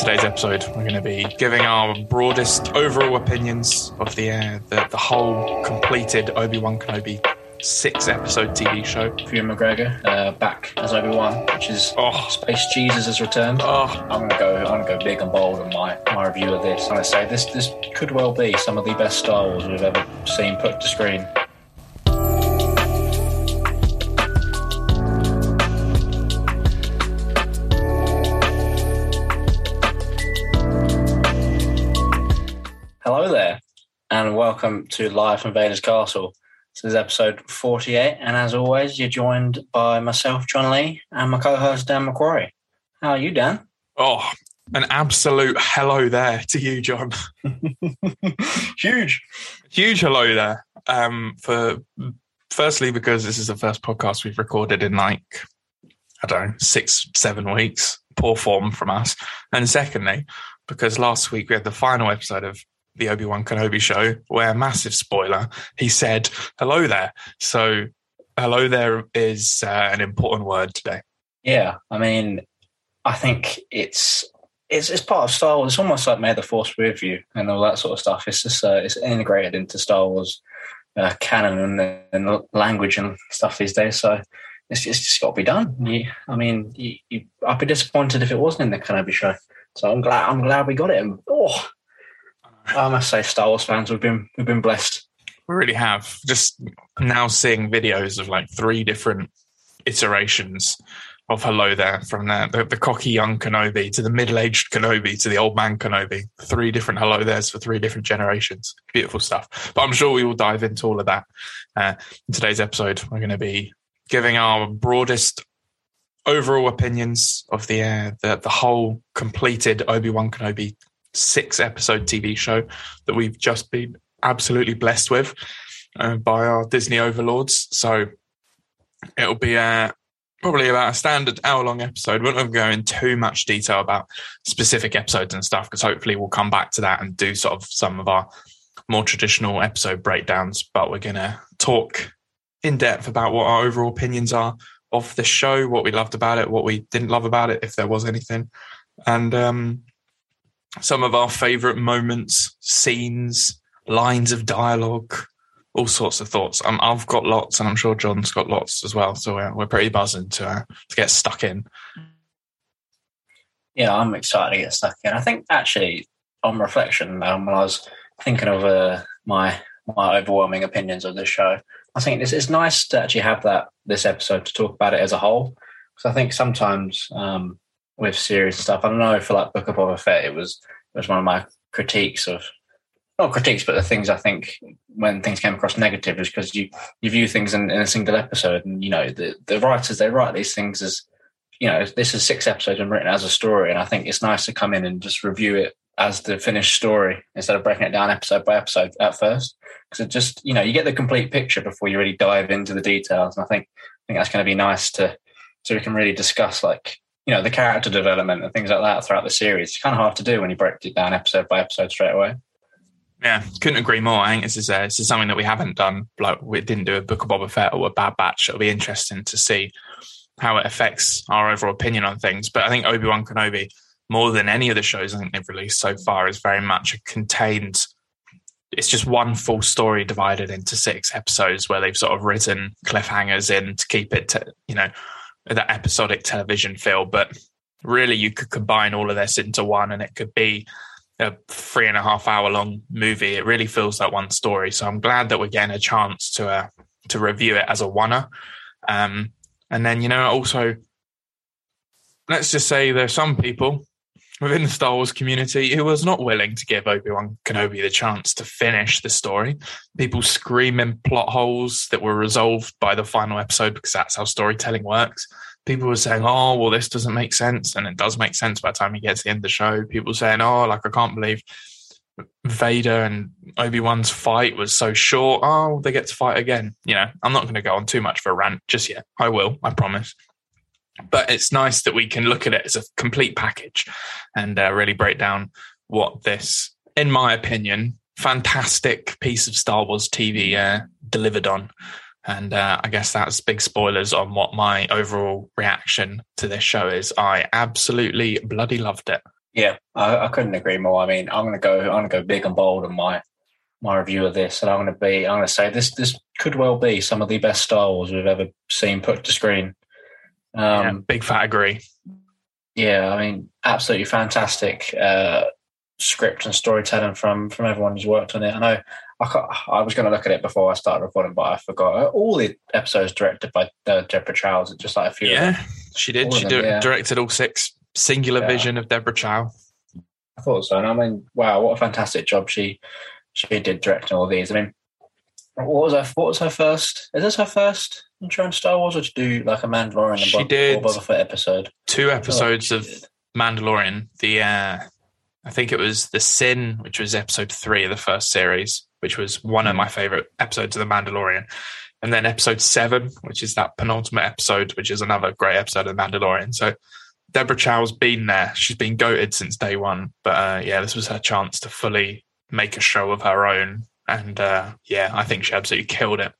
today's episode, we're going to be giving our broadest overall opinions of the uh, the, the whole completed Obi Wan Kenobi six episode TV show. Ewan McGregor uh, back as Obi Wan, which is Oh. Space Jesus has returned. Oh, I'm gonna go. I'm gonna go big and bold on my, my review of this. And I'm say this this could well be some of the best Star Wars we've ever seen put to screen. And welcome to Live from Vader's Castle. This is episode 48, and as always, you're joined by myself, John Lee, and my co-host Dan McQuarrie. How are you, Dan? oh, an absolute hello there to you, John. Huge. Huge hello there. Um, for firstly, because this is the first podcast we've recorded in like I don't know six, seven weeks. Poor form from us. And secondly, because last week we had the final episode of the Obi Wan Kenobi show, where massive spoiler, he said hello there. So hello there is uh, an important word today. Yeah, I mean, I think it's it's it's part of Star Wars. It's almost like May the Force be with you and all that sort of stuff. It's just uh, it's integrated into Star Wars uh, canon and, and language and stuff these days. So it's, just got to be done. You, I mean, you, you, I'd be disappointed if it wasn't in the Kenobi show. So I'm glad I'm glad we got it. Oh, I must say, Star Wars fans, we've been we've been blessed. We really have. Just now seeing videos of like three different iterations of hello there from the, the, the cocky young Kenobi to the middle aged Kenobi to the old man Kenobi. Three different hello there's for three different generations. Beautiful stuff. But I'm sure we will dive into all of that. Uh, in today's episode, we're going to be giving our broadest overall opinions of the uh, the, the whole completed Obi Wan Kenobi six episode TV show that we've just been absolutely blessed with uh, by our Disney overlords. So it'll be uh, probably about a standard hour long episode. We won't go in too much detail about specific episodes and stuff because hopefully we'll come back to that and do sort of some of our more traditional episode breakdowns. But we're going to talk in depth about what our overall opinions are of the show, what we loved about it, what we didn't love about it, if there was anything. And um, some of our favorite moments, scenes, lines of dialogue, all sorts of thoughts. Um, I've got lots, and I'm sure John's got lots as well. So we're, we're pretty buzzing to uh, to get stuck in. Yeah, I'm excited to get stuck in. I think actually, on reflection, um, when I was thinking of uh, my my overwhelming opinions of this show, I think it's, it's nice to actually have that this episode to talk about it as a whole. Because I think sometimes um, with series and stuff, I don't know for like Book of Boba Fett, it was it was one of my critiques of not critiques, but the things I think when things came across negative is because you you view things in, in a single episode, and you know the the writers they write these things as you know this is six episodes and written as a story, and I think it's nice to come in and just review it as the finished story instead of breaking it down episode by episode at first. Because it just you know you get the complete picture before you really dive into the details and i think i think that's going to be nice to so we can really discuss like you know the character development and things like that throughout the series it's kind of hard to do when you break it down episode by episode straight away Yeah, couldn't agree more. I think this is this is something that we haven't done. Like we didn't do a Book of Boba Fett or a Bad Batch. It'll be interesting to see how it affects our overall opinion on things. But I think Obi Wan Kenobi, more than any of the shows I think they've released so far, is very much a contained. It's just one full story divided into six episodes where they've sort of written cliffhangers in to keep it, to, you know, that episodic television feel. But really, you could combine all of this into one, and it could be a three and a half hour long movie. It really feels like one story. So I'm glad that we're getting a chance to uh, to review it as a oneer. Um, and then you know also, let's just say there's some people within the Star Wars community who was not willing to give Obi Wan Kenobi the chance to finish the story. People screaming plot holes that were resolved by the final episode because that's how storytelling works people were saying, "Oh, well, this doesn't make sense," and it does make sense by the time he gets to the end of the show. People saying, "Oh, like I can't believe Vader and Obi Wan's fight was so short. Oh, they get to fight again." You know, I'm not going to go on too much of a rant just yet. I will, I promise. But it's nice that we can look at it as a complete package and uh, really break down what this, in my opinion, fantastic piece of Star Wars TV uh, delivered on. And uh, I guess that's big spoilers on what my overall reaction to this show is. I absolutely bloody loved it. Yeah, I, I couldn't agree more. I mean, I'm going to go. I'm going to go big and bold on my my review of this, and I'm going to be. I'm going to say this. This could well be some of the best Star Wars we've ever seen put to screen. Um, yeah, big fat agree. Yeah, I mean, absolutely fantastic uh, script and storytelling from from everyone who's worked on it. I know I, I was going to look at it before I started recording, but I forgot. All the episodes directed by uh, Deborah Chow, just like a few. Yeah, she did. All she them, yeah. directed all six. Singular yeah. vision of Deborah Chow. I thought so, and I mean, wow, what a fantastic job she she did directing all these. I mean, what was her what was her first? Is this her first intro in Star Wars, or to do like a Mandalorian? She Bob, did Boba Fett episode. Two episodes of Mandalorian. The uh, I think it was the Sin, which was episode three of the first series, which was one of hmm. my favorite episodes of the Mandalorian. And then episode seven, which is that penultimate episode, which is another great episode of the Mandalorian. So Deborah Chow's been there. She's been goaded since day one. But uh, yeah, this was her chance to fully make a show of her own. And uh, yeah, I think she absolutely killed it.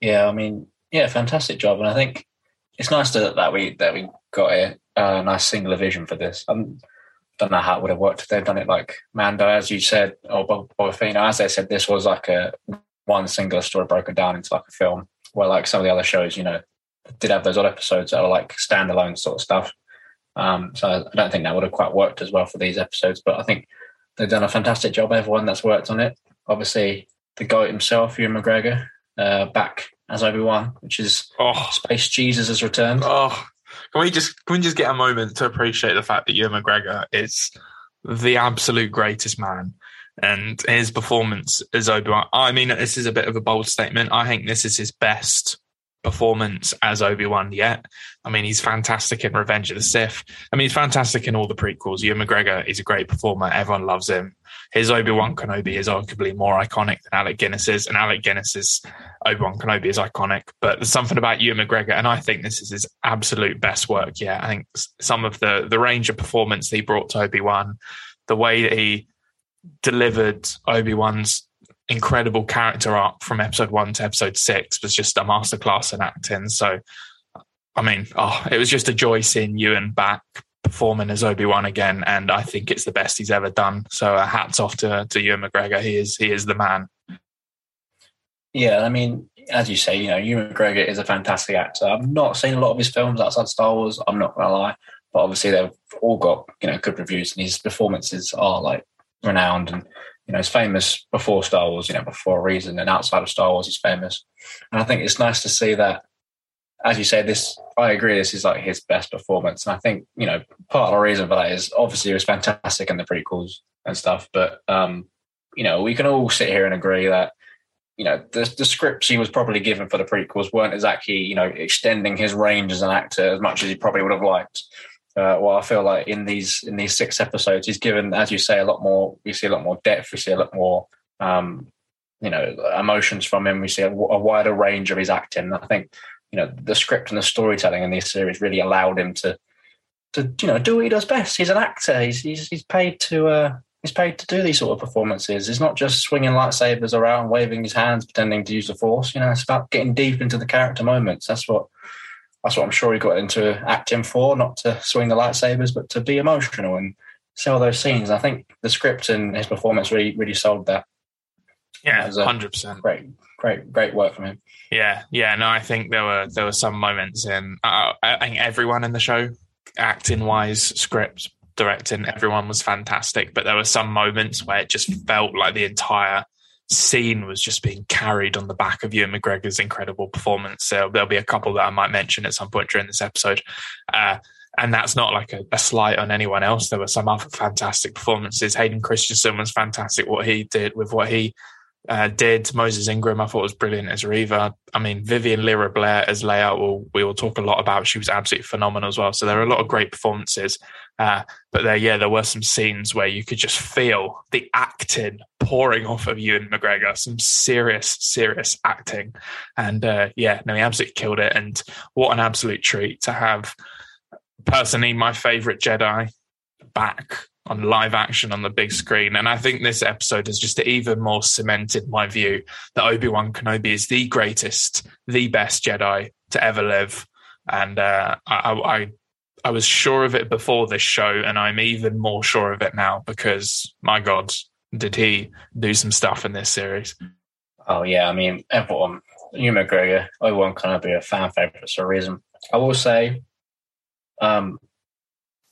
Yeah, I mean, yeah, fantastic job. And I think it's nice to, that we that we got a, a nice singular vision for this. I don't know how it would have worked if they'd done it like Mando, as you said, or Boba Fett. As they said, this was like a one singular story broken down into like a film. Where like some of the other shows, you know, did have those odd episodes that are like standalone sort of stuff. Um, so I don't think that would have quite worked as well for these episodes. But I think they've done a fantastic job. Everyone that's worked on it, obviously the goat himself, Ewan McGregor, uh, back as Obi Wan, which is oh. Space Jesus has returned. Oh, can we just can we just get a moment to appreciate the fact that Ewan McGregor is the absolute greatest man and his performance as Obi Wan. I mean, this is a bit of a bold statement. I think this is his best performance as Obi Wan yet. I mean, he's fantastic in Revenge of the Sith. I mean, he's fantastic in all the prequels. Ewan McGregor is a great performer. Everyone loves him. His Obi Wan Kenobi is arguably more iconic than Alec Guinness's, and Alec Guinness's Obi Wan Kenobi is iconic. But there's something about Ewan McGregor, and I think this is his absolute best work. Yeah, I think some of the the range of performance he brought to Obi Wan, the way that he delivered Obi Wan's incredible character arc from episode one to episode six was just a masterclass in acting. So, I mean, oh, it was just a joy seeing Ewan back performing as Obi Wan again, and I think it's the best he's ever done. So, uh, hats off to to Ewan McGregor. He is he is the man. Yeah, I mean, as you say, you know, Ewan McGregor is a fantastic actor. I've not seen a lot of his films outside Star Wars. I'm not gonna lie, but obviously they've all got you know good reviews, and his performances are like renowned and you know, he's famous before Star Wars, you know, before a reason, and outside of Star Wars, he's famous. And I think it's nice to see that, as you say, this, I agree, this is like his best performance. And I think, you know, part of the reason for that is obviously he was fantastic in the prequels and stuff, but, um, you know, we can all sit here and agree that, you know, the, the scripts he was probably given for the prequels weren't exactly, you know, extending his range as an actor as much as he probably would have liked. Uh, well, I feel like in these in these six episodes, he's given, as you say, a lot more. We see a lot more depth. We see a lot more, um, you know, emotions from him. We see a, a, wider range of his acting. I think, you know, the script and the storytelling in this series really allowed him to, to you know, do what he does best. He's an actor. He's he's, he's paid to uh, he's paid to do these sort of performances. It's not just swinging lightsabers around, waving his hands, pretending to use the force. You know, it's about getting deep into the character moments. That's what that's what I'm sure he got into acting for, not to swing the lightsabers, but to be emotional and sell those scenes. I think the script and his performance really, really sold that. Yeah, hundred percent. Great, great, great work from him. Yeah, yeah. No, I think there were there were some moments in. Uh, I think everyone in the show, acting wise, script, directing, everyone was fantastic. But there were some moments where it just felt like the entire scene was just being carried on the back of Ewan McGregor's incredible performance. So there'll be a couple that I might mention at some point during this episode. Uh, and that's not like a, a, slight on anyone else. There were some other fantastic performances. Hayden Christensen was fantastic. What he did with what he uh, did. Moses Ingram, I thought was brilliant as Reva. I mean, Vivian Lyra Blair as Leia, we will talk a lot about. She was absolutely phenomenal as well. So there are a lot of great performances. Uh, but there, yeah, there were some scenes where you could just feel the acting pouring off of Ewan McGregor, some serious, serious acting. And uh, yeah, no, he absolutely killed it. And what an absolute treat to have personally my favorite Jedi back on live action on the big screen. And I think this episode has just even more cemented my view that Obi Wan Kenobi is the greatest, the best Jedi to ever live. And uh, I, I, I was sure of it before this show, and I'm even more sure of it now because my God, did he do some stuff in this series? Oh yeah, I mean everyone, Ewan McGregor, Obi Wan be a fan favorite for a reason. I will say, um,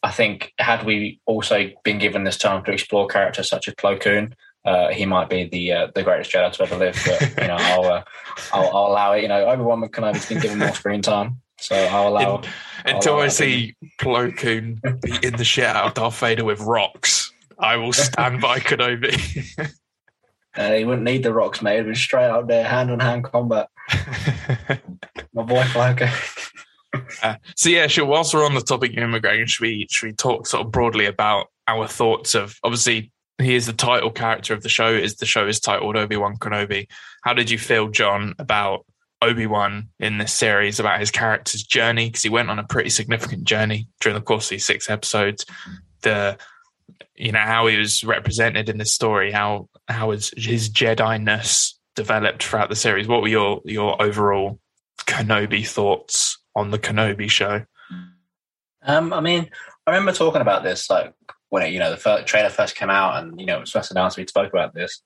I think had we also been given this time to explore characters such as Plo Koon, uh, he might be the uh, the greatest Jedi to ever live. But you know, I'll, uh, I'll, I'll allow it. You know, Obi Wan Kenobi's been given more screen time, so I'll allow. In, until I see Plo Koon beating the shit out of Darth Vader with rocks, I will stand by Kenobi. Uh, he wouldn't need the rocks, mate. It'd be straight out there, hand on hand combat. My boy Falco. Uh, so yeah, sure. Whilst we're on the topic of immigration, should we should we talk sort of broadly about our thoughts of obviously he is the title character of the show. Is the show is titled Obi Wan Kenobi? How did you feel, John, about Obi Wan in this series? About his character's journey because he went on a pretty significant journey during the course of these six episodes. The you know how he was represented in the story, how how his his Jedi ness developed throughout the series. What were your your overall Kenobi thoughts on the Kenobi show? Um, I mean, I remember talking about this like when it, you know the first, trailer first came out and you know it was first announced. We spoke about this.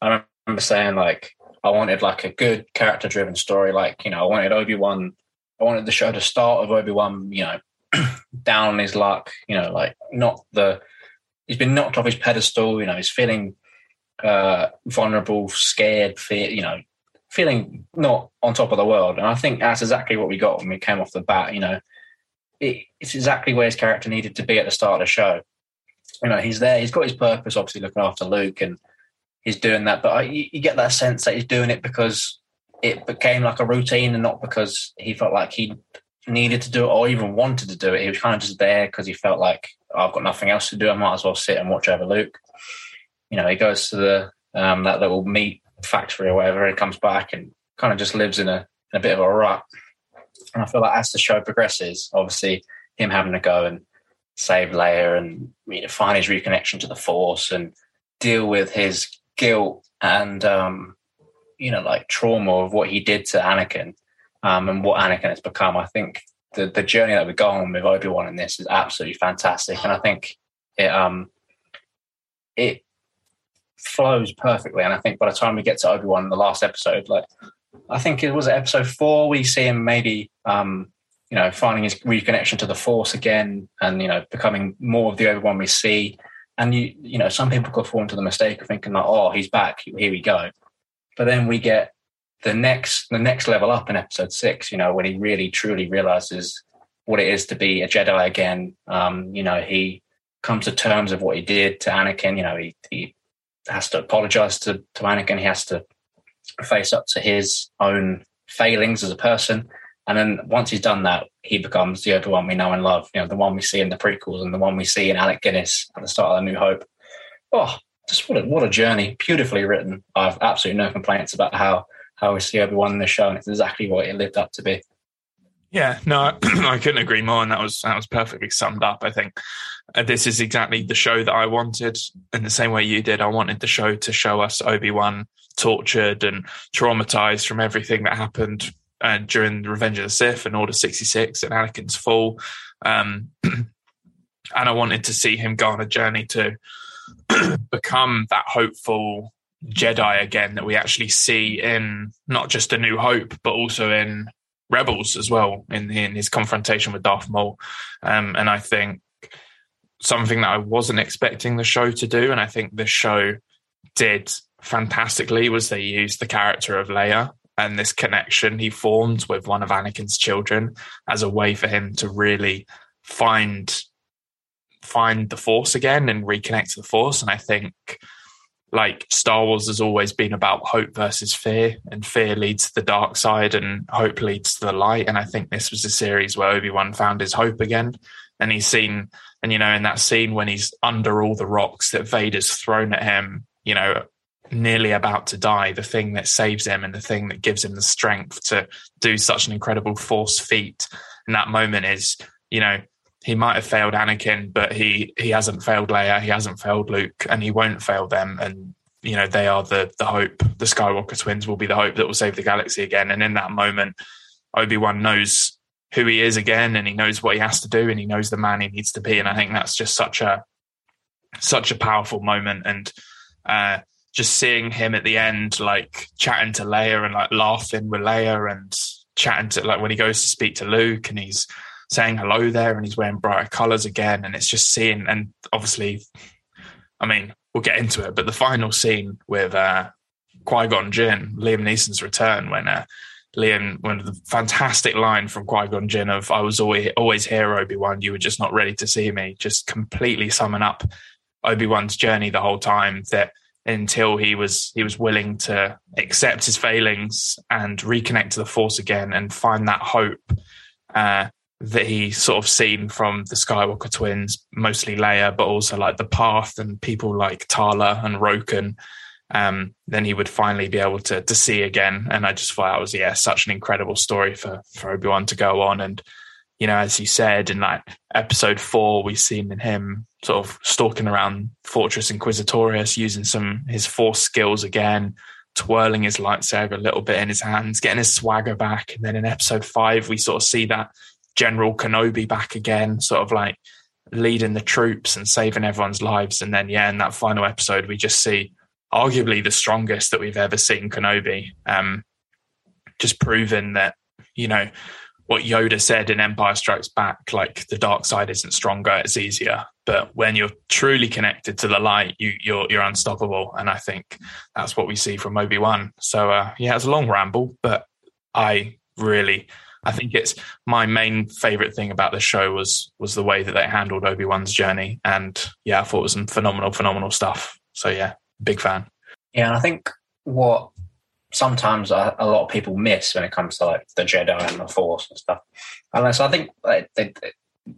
I remember saying like I wanted like a good character driven story. Like you know I wanted Obi Wan. I wanted the show to start with Obi Wan. You know, down on his luck. You know, like not the he's been knocked off his pedestal. You know, he's feeling uh, vulnerable, scared, fear. You know, feeling not on top of the world. And I think that's exactly what we got when we came off the bat. You know, it, it's exactly where his character needed to be at the start of the show you know, he's there. He's got his purpose, obviously looking after Luke, and he's doing that. But I, you, get that sense that he's doing it because it became like a routine, and not because he felt like he needed to do it or even wanted to do it. He was kind of just there because he felt like oh, I've got nothing else to do. I might as well sit and watch over Luke. You know, he goes to the um, that little meat factory or whatever. He comes back and kind of just lives in a in a bit of a rut. And I feel like as the show progresses, obviously him having to go and save Leia and you know, find his reconnection to the Force and deal with his guilt and um, you know like trauma of what he did to Anakin um, and what Anakin has become. I think the the journey that we're going with Obi Wan in this is absolutely fantastic, and I think it um it flows perfectly. And I think by the time we get to Obi Wan in the last episode, like I think it was episode four, we see him maybe um you know, finding his reconnection to the force again and, you know, becoming more of the Obi Wan we see. And, you, you know, some people could fall into the mistake of thinking like, oh, he's back, here we go. But then we get the next, the next level up in episode six, you know, when he really truly realizes what it is to be a Jedi again. Um, you know, he comes to terms of what he did to Anakin. You know, he, he has to apologize to, to Anakin. He has to face up to his own failings as a person. And then once he's done that, he becomes the Obi Wan we know and love, you know, the one we see in the prequels and the one we see in Alec Guinness at the start of A New Hope. Oh, just what a, what a journey. Beautifully written. I have absolutely no complaints about how, how we see Obi-Wan in the show. And it's exactly what it lived up to be. Yeah, no, I couldn't agree more, and that was that was perfectly summed up. I think uh, this is exactly the show that I wanted, in the same way you did. I wanted the show to show us Obi Wan tortured and traumatized from everything that happened uh, during the Revenge of the Sith and Order 66 and Anakin's fall. Um, and I wanted to see him go on a journey to become that hopeful Jedi again that we actually see in not just A New Hope, but also in Rebels as well, in, in his confrontation with Darth Maul. Um, and I think something that I wasn't expecting the show to do, and I think the show did fantastically, was they used the character of Leia and this connection he formed with one of Anakin's children as a way for him to really find find the force again and reconnect to the force and i think like star wars has always been about hope versus fear and fear leads to the dark side and hope leads to the light. And i think this was a series where obi-wan found his hope again. And he's seen and you know in that scene when he's under all the rocks that vader's thrown at him you know nearly about to die, the thing that saves him and the thing that gives him the strength to do such an incredible force feat in that moment is, you know, he might have failed Anakin, but he he hasn't failed Leia, he hasn't failed Luke, and he won't fail them. And you know, they are the the hope. The Skywalker twins will be the hope that will save the galaxy again. And in that moment, Obi Wan knows who he is again and he knows what he has to do and he knows the man he needs to be. And I think that's just such a such a powerful moment. And uh, just seeing him at the end, like chatting to Leia and like laughing with Leia and chatting to like when he goes to speak to Luke and he's saying hello there and he's wearing brighter colors again. And it's just seeing, and obviously, I mean, we'll get into it, but the final scene with uh, Qui Gon Jinn, Liam Neeson's return, when uh, Liam, when the fantastic line from Qui Gon Jinn of "I was always always here, Obi Wan. You were just not ready to see me." Just completely summing up Obi Wan's journey the whole time. That until he was he was willing to accept his failings and reconnect to the Force again and find that hope uh, that he sort of seen from the Skywalker twins, mostly Leia, but also like the path and people like Tala and Roken. Um, then he would finally be able to to see again. And I just thought that was yeah, such an incredible story for for Obi Wan to go on. And you know, as you said in like episode four, we've seen in him sort of stalking around Fortress Inquisitorius, using some his force skills again, twirling his lightsaber a little bit in his hands, getting his swagger back. And then in episode five, we sort of see that General Kenobi back again, sort of like leading the troops and saving everyone's lives. And then, yeah, in that final episode, we just see arguably the strongest that we've ever seen Kenobi. Um, just proving that, you know, what Yoda said in Empire Strikes Back, like the dark side isn't stronger, it's easier. But when you're truly connected to the light, you, are you're, you're unstoppable. And I think that's what we see from Obi Wan. So uh, yeah, it's a long ramble, but I really I think it's my main favorite thing about the show was was the way that they handled Obi Wan's journey, and yeah, I thought it was some phenomenal, phenomenal stuff. So yeah, big fan. Yeah, and I think what sometimes a, a lot of people miss when it comes to like the Jedi and the Force and stuff. So I think like, they,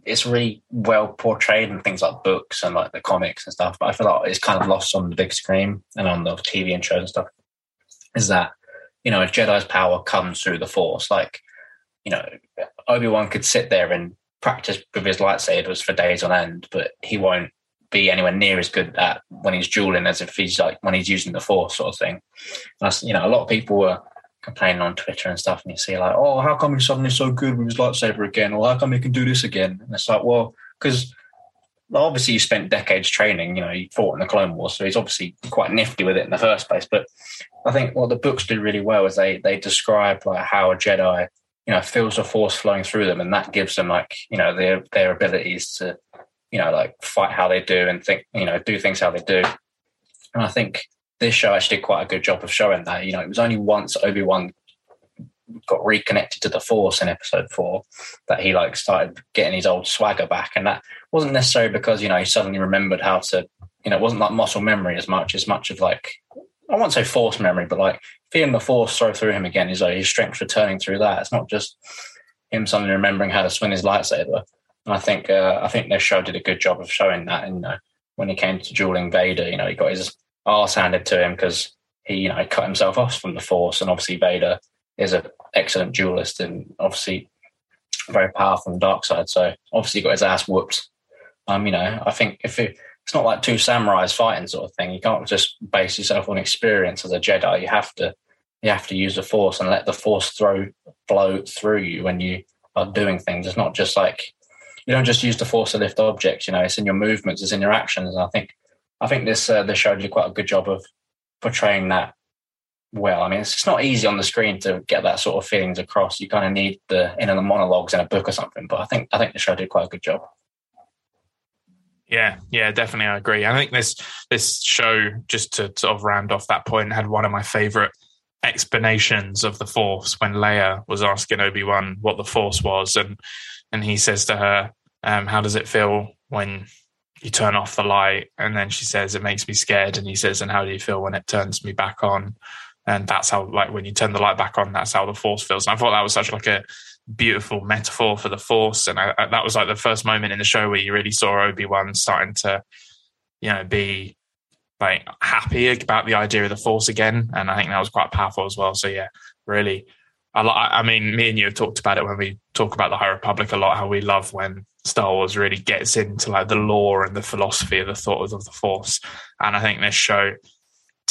it's really well portrayed in things like books and like the comics and stuff. But I feel like it's kind of lost on the big screen and on the TV and shows and stuff. Is that you know a Jedi's power comes through the Force, like you know, Obi Wan could sit there and practice with his lightsabers for days on end, but he won't be anywhere near as good at when he's dueling as if he's like when he's using the force sort of thing. That's you know, a lot of people were complaining on Twitter and stuff, and you see like, oh, how come he's suddenly so good with his lightsaber again, or how come he can do this again? And it's like, well, because obviously you spent decades training. You know, he fought in the Clone Wars, so he's obviously quite nifty with it in the first place. But I think what the books do really well is they they describe like how a Jedi you know feels the force flowing through them and that gives them like you know their their abilities to you know like fight how they do and think you know do things how they do. And i think this show actually did quite a good job of showing that you know it was only once obi-wan got reconnected to the force in episode four that he like started getting his old swagger back and that wasn't necessarily because you know he suddenly remembered how to you know it wasn't like muscle memory as much as much of like I won't say force memory, but like feeling the force throw through him again is like his strength returning through that. It's not just him suddenly remembering how to swing his lightsaber. And I think uh, I think this show did a good job of showing that. And you know, when he came to dueling Vader, you know, he got his arse handed to him because he, you know, cut himself off from the Force. And obviously, Vader is an excellent duelist and obviously very powerful on the dark side. So obviously, got his ass whooped. Um, you know, I think if it, it's not like two samurais fighting sort of thing. You can't just base yourself on experience as a Jedi. You have to you have to use the force and let the force throw flow through you when you are doing things. It's not just like you don't just use the force to lift objects. You know, it's in your movements, it's in your actions. And I think I think this uh, this show did quite a good job of portraying that well. I mean, it's, it's not easy on the screen to get that sort of feelings across. You kind of need the inner monologues in a book or something. But I think I think the show did quite a good job. Yeah, yeah, definitely, I agree. I think this this show, just to sort of round off that point, had one of my favorite explanations of the Force when Leia was asking Obi Wan what the Force was, and and he says to her, um, "How does it feel when you turn off the light?" And then she says, "It makes me scared." And he says, "And how do you feel when it turns me back on?" And that's how, like, when you turn the light back on, that's how the Force feels. And I thought that was such like a beautiful metaphor for the force. And I, I, that was like the first moment in the show where you really saw obi-wan starting to you know be like happy about the idea of the force again. And i think that was quite powerful as well. So yeah really I, I mean me and you have talked about it when we talk about the high republic a lot how we love when star wars really gets into like the lore and the philosophy of the thought of the force. And i think this show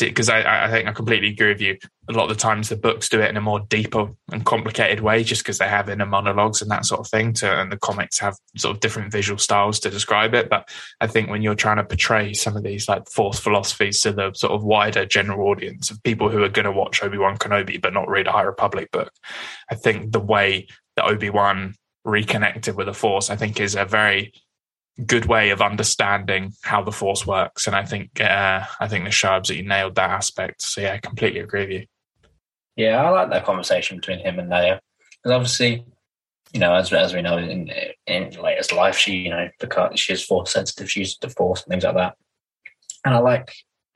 because I, I think I completely agree with you. A lot of the times the books do it in a more deeper and complicated way, just because they have inner monologues and that sort of thing. To and the comics have sort of different visual styles to describe it. But I think when you're trying to portray some of these like Force philosophies to the sort of wider general audience of people who are going to watch Obi Wan Kenobi but not read a High Republic book, I think the way that Obi Wan reconnected with the Force, I think, is a very good way of understanding how the force works. And I think uh, I think the show absolutely nailed that aspect. So yeah, I completely agree with you. Yeah, I like that conversation between him and Leia because obviously, you know, as as we know in in Leia's life, she you know because she's force sensitive, she uses the force and things like that. And I like,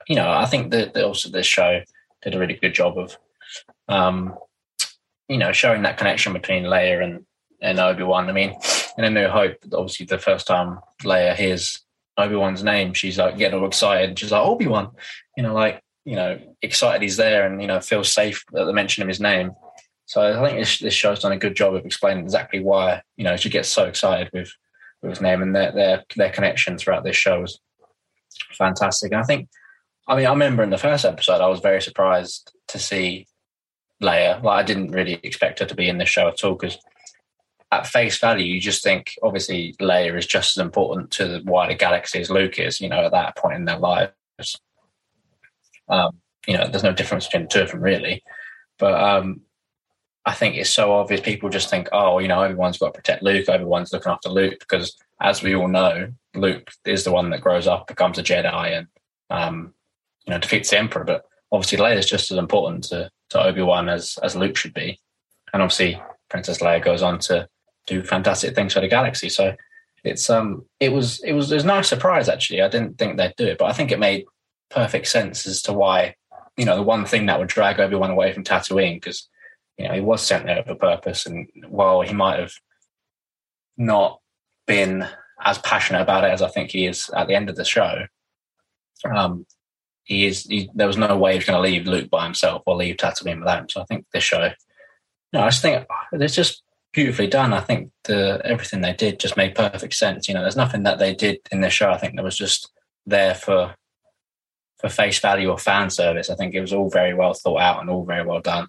you know, I think that, also this show did a really good job of, um, you know, showing that connection between Leia and and Obi Wan. I mean, in A New Hope, obviously the first time Leia hears Obi Wan's name, she's like getting all excited. She's like Obi Wan, you know, like you know, excited he's there and you know feels safe at the mention of his name. So I think this, this show's done a good job of explaining exactly why you know she gets so excited with with his name and their their their connection throughout this show was fantastic. And I think, I mean, I remember in the first episode, I was very surprised to see Leia. Like I didn't really expect her to be in this show at all because at face value, you just think obviously Leia is just as important to the wider galaxy as Luke is, you know, at that point in their lives. Um, you know, there's no difference between the two of them really. But um, I think it's so obvious people just think, oh, you know, everyone's got to protect Luke, everyone's looking after Luke, because as we all know, Luke is the one that grows up, becomes a Jedi, and um, you know, defeats the Emperor. But obviously, Leia is just as important to, to Obi Wan as as Luke should be, and obviously, Princess Leia goes on to do fantastic things for the galaxy. So it's um it was it was it was a nice surprise actually. I didn't think they'd do it, but I think it made perfect sense as to why you know the one thing that would drag everyone away from Tatooine because you know he was sent there for purpose, and while he might have not been as passionate about it as I think he is at the end of the show, um, he is. He, there was no way he's going to leave Luke by himself or leave Tatooine without him. So I think this show, no, I just think there's just beautifully done. I think the everything they did just made perfect sense. You know, there's nothing that they did in this show. I think that was just there for for face value or fan service. I think it was all very well thought out and all very well done.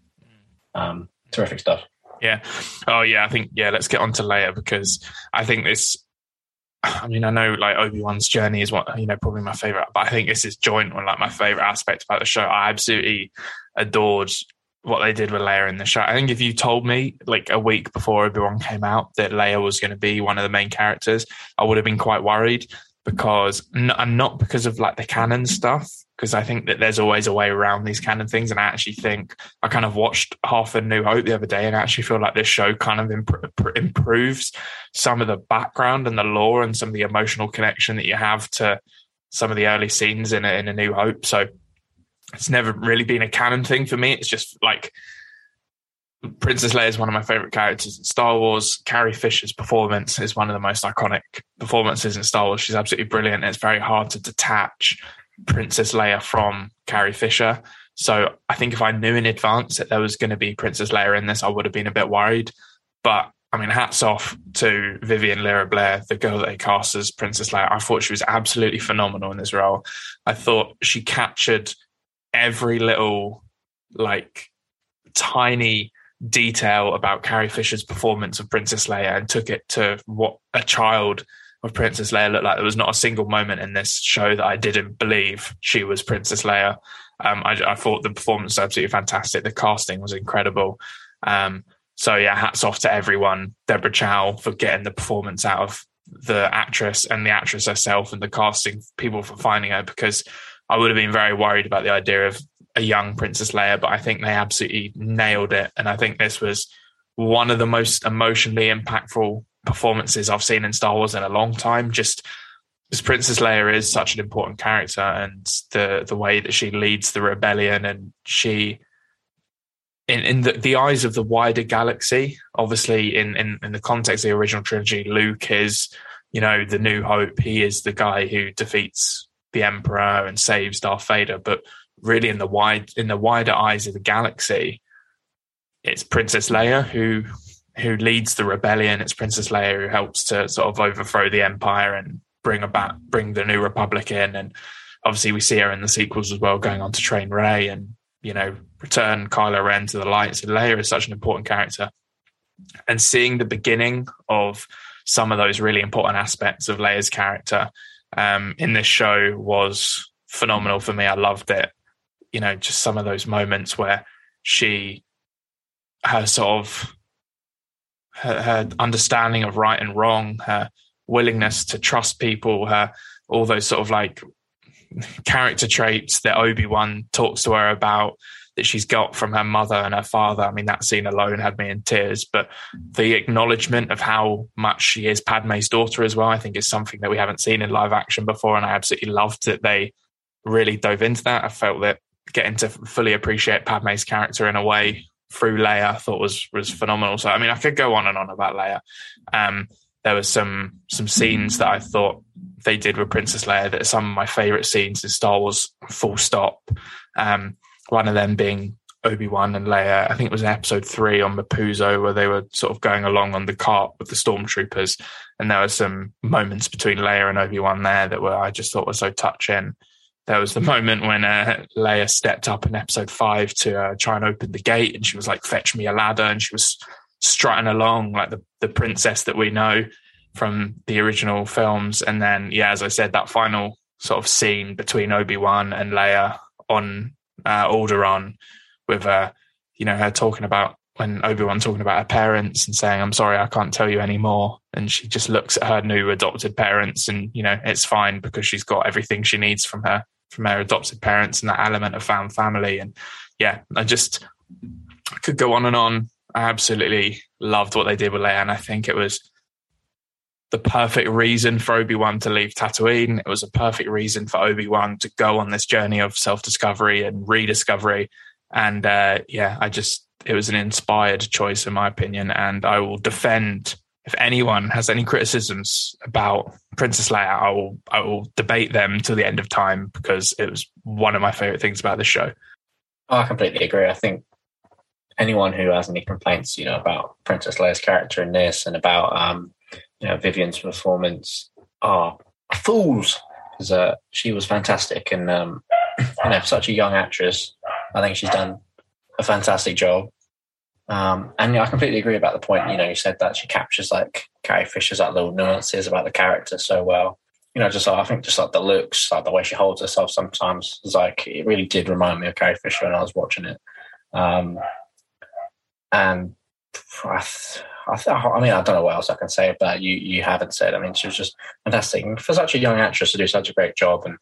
Um, terrific stuff. Yeah. Oh yeah. I think yeah. Let's get on to Leia because I think this. I mean, I know like Obi Wan's journey is what you know probably my favorite, but I think this is joint one like my favorite aspect about the show. I absolutely adored what they did with Leia in the show. I think if you told me like a week before Wan came out that Leia was going to be one of the main characters, I would have been quite worried because, and not because of like the canon stuff, because I think that there's always a way around these canon things. And I actually think I kind of watched half a New Hope the other day, and I actually feel like this show kind of imp- improves some of the background and the lore and some of the emotional connection that you have to some of the early scenes in a, in a New Hope. So it's never really been a canon thing for me. It's just like Princess Leia is one of my favorite characters in Star Wars. Carrie Fisher's performance is one of the most iconic performances in Star Wars. She's absolutely brilliant. It's very hard to detach Princess Leia from Carrie Fisher. So I think if I knew in advance that there was going to be Princess Leia in this, I would have been a bit worried. But I mean, hats off to Vivian Lyra Blair, the girl that they cast as Princess Leia. I thought she was absolutely phenomenal in this role. I thought she captured every little like tiny detail about Carrie Fisher's performance of Princess Leia and took it to what a child of Princess Leia looked like. There was not a single moment in this show that I didn't believe she was Princess Leia. Um, I, I, thought the performance was absolutely fantastic. The casting was incredible. Um, so yeah, hats off to everyone. Deborah Chow for getting the performance out of the actress and the actress herself and the casting people for finding her because I would have been very worried about the idea of a young Princess Leia, but I think they absolutely nailed it. And I think this was one of the most emotionally impactful performances I've seen in Star Wars in a long time. Just because Princess Leia is such an important character and the the way that she leads the rebellion and she in, in the, the eyes of the wider galaxy, obviously in, in, in the context of the original trilogy, Luke is, you know, the new hope. He is the guy who defeats the Emperor and saves Darth Vader, but really in the wide in the wider eyes of the galaxy, it's Princess Leia who who leads the rebellion. It's Princess Leia who helps to sort of overthrow the Empire and bring about bring the New Republic in. And obviously we see her in the sequels as well, going on to train Rey and you know return Kylo Ren to the light. So Leia is such an important character, and seeing the beginning of some of those really important aspects of Leia's character um, in this show was phenomenal for me. I loved it. You know, just some of those moments where she, her sort of, her, her understanding of right and wrong, her willingness to trust people, her all those sort of like character traits that Obi Wan talks to her about that she's got from her mother and her father. I mean, that scene alone had me in tears. But the acknowledgement of how much she is Padme's daughter as well, I think is something that we haven't seen in live action before. And I absolutely loved that they really dove into that. I felt that getting to fully appreciate Padme's character in a way through Leia, I thought was was phenomenal. So I mean, I could go on and on about Leia. Um, there was some some scenes that I thought they did with Princess Leia that are some of my favorite scenes in Star Wars. Full stop. Um, one of them being Obi Wan and Leia. I think it was episode three on Mapuzo where they were sort of going along on the cart with the stormtroopers, and there were some moments between Leia and Obi Wan there that were I just thought were so touching. There was the moment when uh, Leia stepped up in episode five to uh, try and open the gate, and she was like, "Fetch me a ladder," and she was strutting along like the the princess that we know from the original films. And then, yeah, as I said, that final sort of scene between Obi Wan and Leia on uh, Alderaan with uh, you know her talking about when Obi Wan talking about her parents and saying, "I'm sorry, I can't tell you anymore," and she just looks at her new adopted parents, and you know it's fine because she's got everything she needs from her from her adopted parents and that element of found family. And yeah, I just could go on and on. I absolutely loved what they did with Leia, and I think it was the perfect reason for Obi Wan to leave Tatooine. It was a perfect reason for Obi Wan to go on this journey of self discovery and rediscovery. And uh, yeah, I just, it was an inspired choice, in my opinion. And I will defend if anyone has any criticisms about Princess Leia, I will, I will debate them till the end of time because it was one of my favorite things about the show. Oh, I completely agree. I think anyone who has any complaints, you know, about Princess Leia's character in this and about um, you know, Vivian's performance are fools because uh, she was fantastic and um, you know such a young actress. I think she's done a fantastic job. Um, and yeah, I completely agree about the point. You know, you said that she captures like Carrie Fisher's like little nuances about the character so well. You know, just like, I think just like the looks, like the way she holds herself sometimes is like it really did remind me of Carrie Fisher when I was watching it. Um, and I, I, th- I mean, I don't know what else I can say about you. You haven't said. I mean, she was just fantastic for such a young actress to do such a great job, and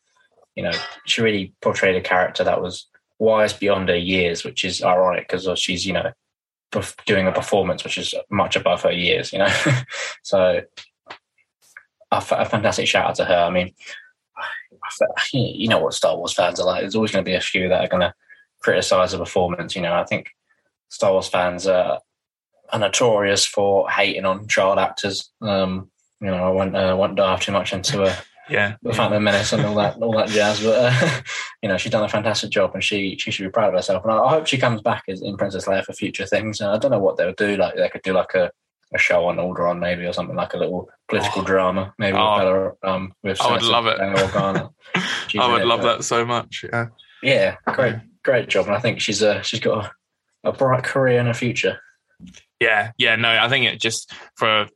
you know, she really portrayed a character that was wise beyond her years, which is ironic because she's you know doing a performance which is much above her years. You know, so a, f- a fantastic shout out to her. I mean, you know what Star Wars fans are like. There's always going to be a few that are going to criticize a performance. You know, I think Star Wars fans are are notorious for hating on child actors. Um, you know, I won't uh, won't dive too much into a yeah, the Phantom Menace and all that all that jazz. But uh, you know, she's done a fantastic job, and she she should be proud of herself. And I, I hope she comes back as in Princess Leia for future things. And I don't know what they'll do. Like they could do like a, a show on Alderaan maybe or something like a little political oh. drama maybe oh. with, Bella, um, with I would love it. I would love that so much. Yeah, yeah, great great job, and I think she's uh, she's got a, a bright career in her future. Yeah, yeah, no, I think it just for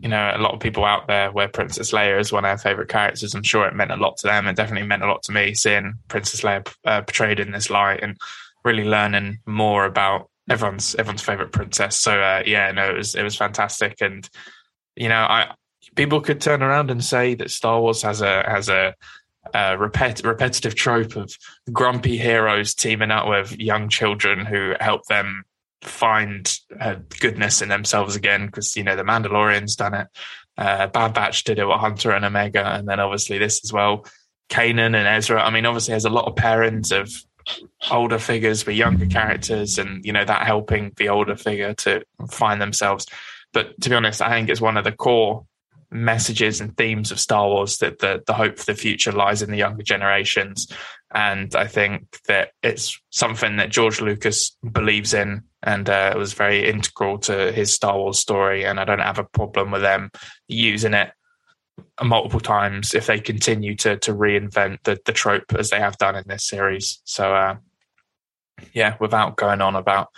you know a lot of people out there where Princess Leia is one of their favorite characters. I'm sure it meant a lot to them, and definitely meant a lot to me seeing Princess Leia uh, portrayed in this light and really learning more about everyone's everyone's favorite princess. So uh, yeah, no, it was it was fantastic, and you know, I people could turn around and say that Star Wars has a has a uh, repet- repetitive trope of grumpy heroes teaming up with young children who help them find uh, goodness in themselves again because you know the Mandalorian's done it. Uh, Bad Batch did it with Hunter and Omega, and then obviously this as well. Kanan and Ezra. I mean, obviously, there's a lot of pairings of older figures with younger characters, and you know that helping the older figure to find themselves. But to be honest, I think it's one of the core messages and themes of Star Wars that the, the hope for the future lies in the younger generations. And I think that it's something that George Lucas believes in and uh, it was very integral to his Star Wars story. And I don't have a problem with them using it multiple times if they continue to to reinvent the the trope as they have done in this series. So uh, yeah, without going on about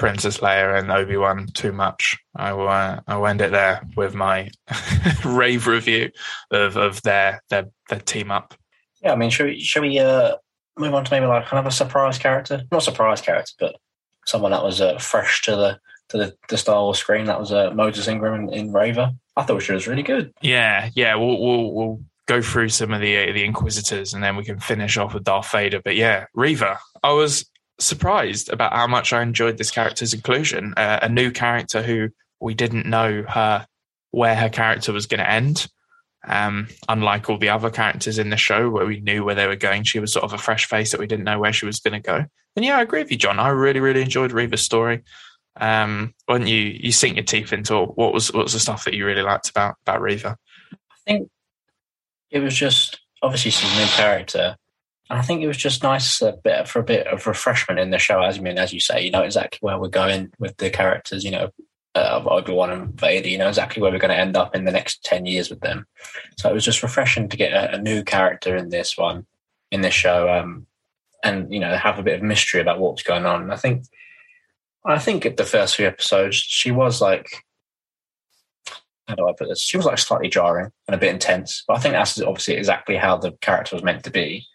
Princess Leia and Obi Wan too much, I will uh, I will end it there with my rave review of of their their their team up. Yeah, I mean, should we should we uh, move on to maybe like another surprise character? Not surprise character, but someone that was uh, fresh to the to the, the Star Wars screen. That was uh, Moses Ingram in, in Reva. I thought she was really good. Yeah, yeah. We'll we'll, we'll go through some of the the Inquisitors and then we can finish off with Darth Vader. But yeah, Reva. I was surprised about how much I enjoyed this character's inclusion. Uh, a new character who we didn't know her where her character was going to end. Um, unlike all the other characters in the show where we knew where they were going, she was sort of a fresh face that we didn't know where she was going to go. And yeah, I agree with you, John. I really, really enjoyed Reva's story. Um, don't you you sink your teeth into what was what was the stuff that you really liked about about Reva? I think it was just obviously she's a new character, and I think it was just nice a bit for a bit of refreshment in the show. As I mean, as you say, you know exactly where we're going with the characters. You know, uh, Obi Wan and Vader. You know exactly where we're going to end up in the next ten years with them. So it was just refreshing to get a, a new character in this one, in this show, um, and you know have a bit of mystery about what's going on. And I think I think at the first few episodes, she was like, how do I put this? She was like slightly jarring and a bit intense, but I think that's obviously exactly how the character was meant to be.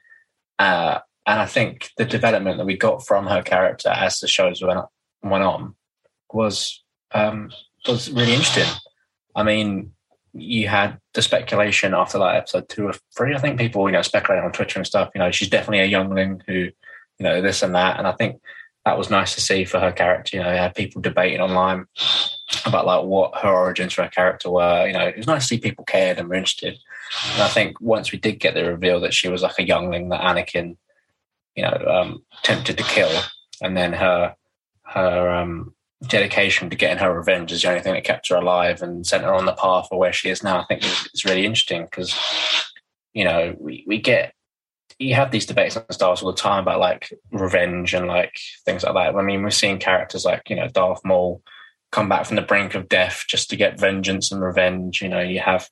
Uh, and I think the development that we got from her character as the shows went, went on was um, was really interesting. I mean, you had the speculation after that episode two or three. I think people, you know, speculating on Twitter and stuff. You know, she's definitely a youngling who, you know, this and that. And I think that was nice to see for her character. You know, you had people debating online about like what her origins for her character were. You know, it was nice to see people cared and were interested. And I think once we did get the reveal that she was like a youngling that Anakin, you know, um, tempted to kill, and then her her um, dedication to getting her revenge is the only thing that kept her alive and sent her on the path of where she is now. I think it's really interesting because you know we, we get you have these debates on Star Wars all the time about like revenge and like things like that. I mean, we're seeing characters like you know Darth Maul come back from the brink of death just to get vengeance and revenge. You know, you have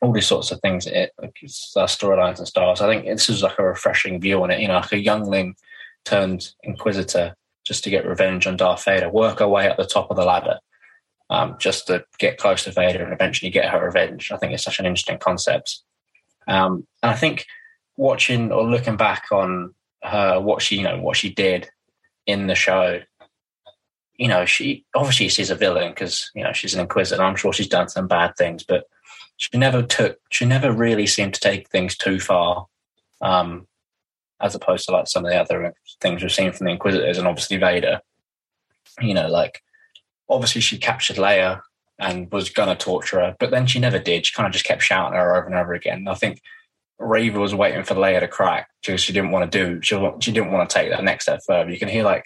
all these sorts of things. It like uh, storylines and Star Wars. I think this is like a refreshing view on it. You know, like a youngling turned Inquisitor just to get revenge on Darth Vader, work her way up the top of the ladder. Um, just to get close to Vader and eventually get her revenge. I think it's such an interesting concept. Um, and I think watching or looking back on her, what she, you know, what she did in the show, you know, she obviously she's a villain because you know she's an inquisitor. I'm sure she's done some bad things, but she never took, she never really seemed to take things too far, um, as opposed to like some of the other things we've seen from the Inquisitors and obviously Vader. You know, like obviously she captured Leia and was gonna torture her, but then she never did. She kind of just kept shouting at her over and over again. I think Reva was waiting for Leia to crack because she didn't want to do she she didn't want to take that next step further. You can hear like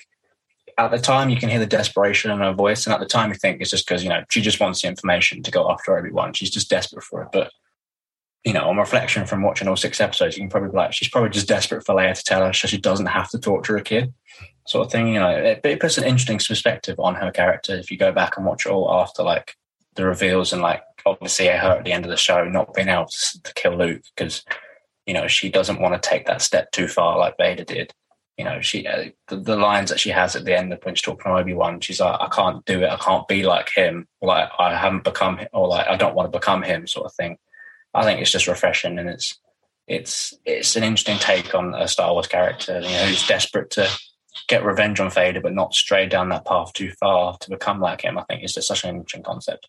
at the time you can hear the desperation in her voice, and at the time you think it's just because you know she just wants the information to go after everyone. She's just desperate for it. But you know, on reflection from watching all six episodes, you can probably be like she's probably just desperate for Leia to tell her so she doesn't have to torture a kid, sort of thing. You know, it, it puts an interesting perspective on her character if you go back and watch it all after like the reveals and like obviously her at the end of the show not being able to, to kill Luke because you know she doesn't want to take that step too far like Vader did. You know, she uh, the, the, lines that she has at the end of when she's talking to Obi Wan, she's like, "I can't do it. I can't be like him. Like I haven't become, or like I don't want to become him," sort of thing. I think it's just refreshing, and it's it's it's an interesting take on a Star Wars character, you know, who's desperate to get revenge on Vader, but not stray down that path too far to become like him. I think it's just such an interesting concept.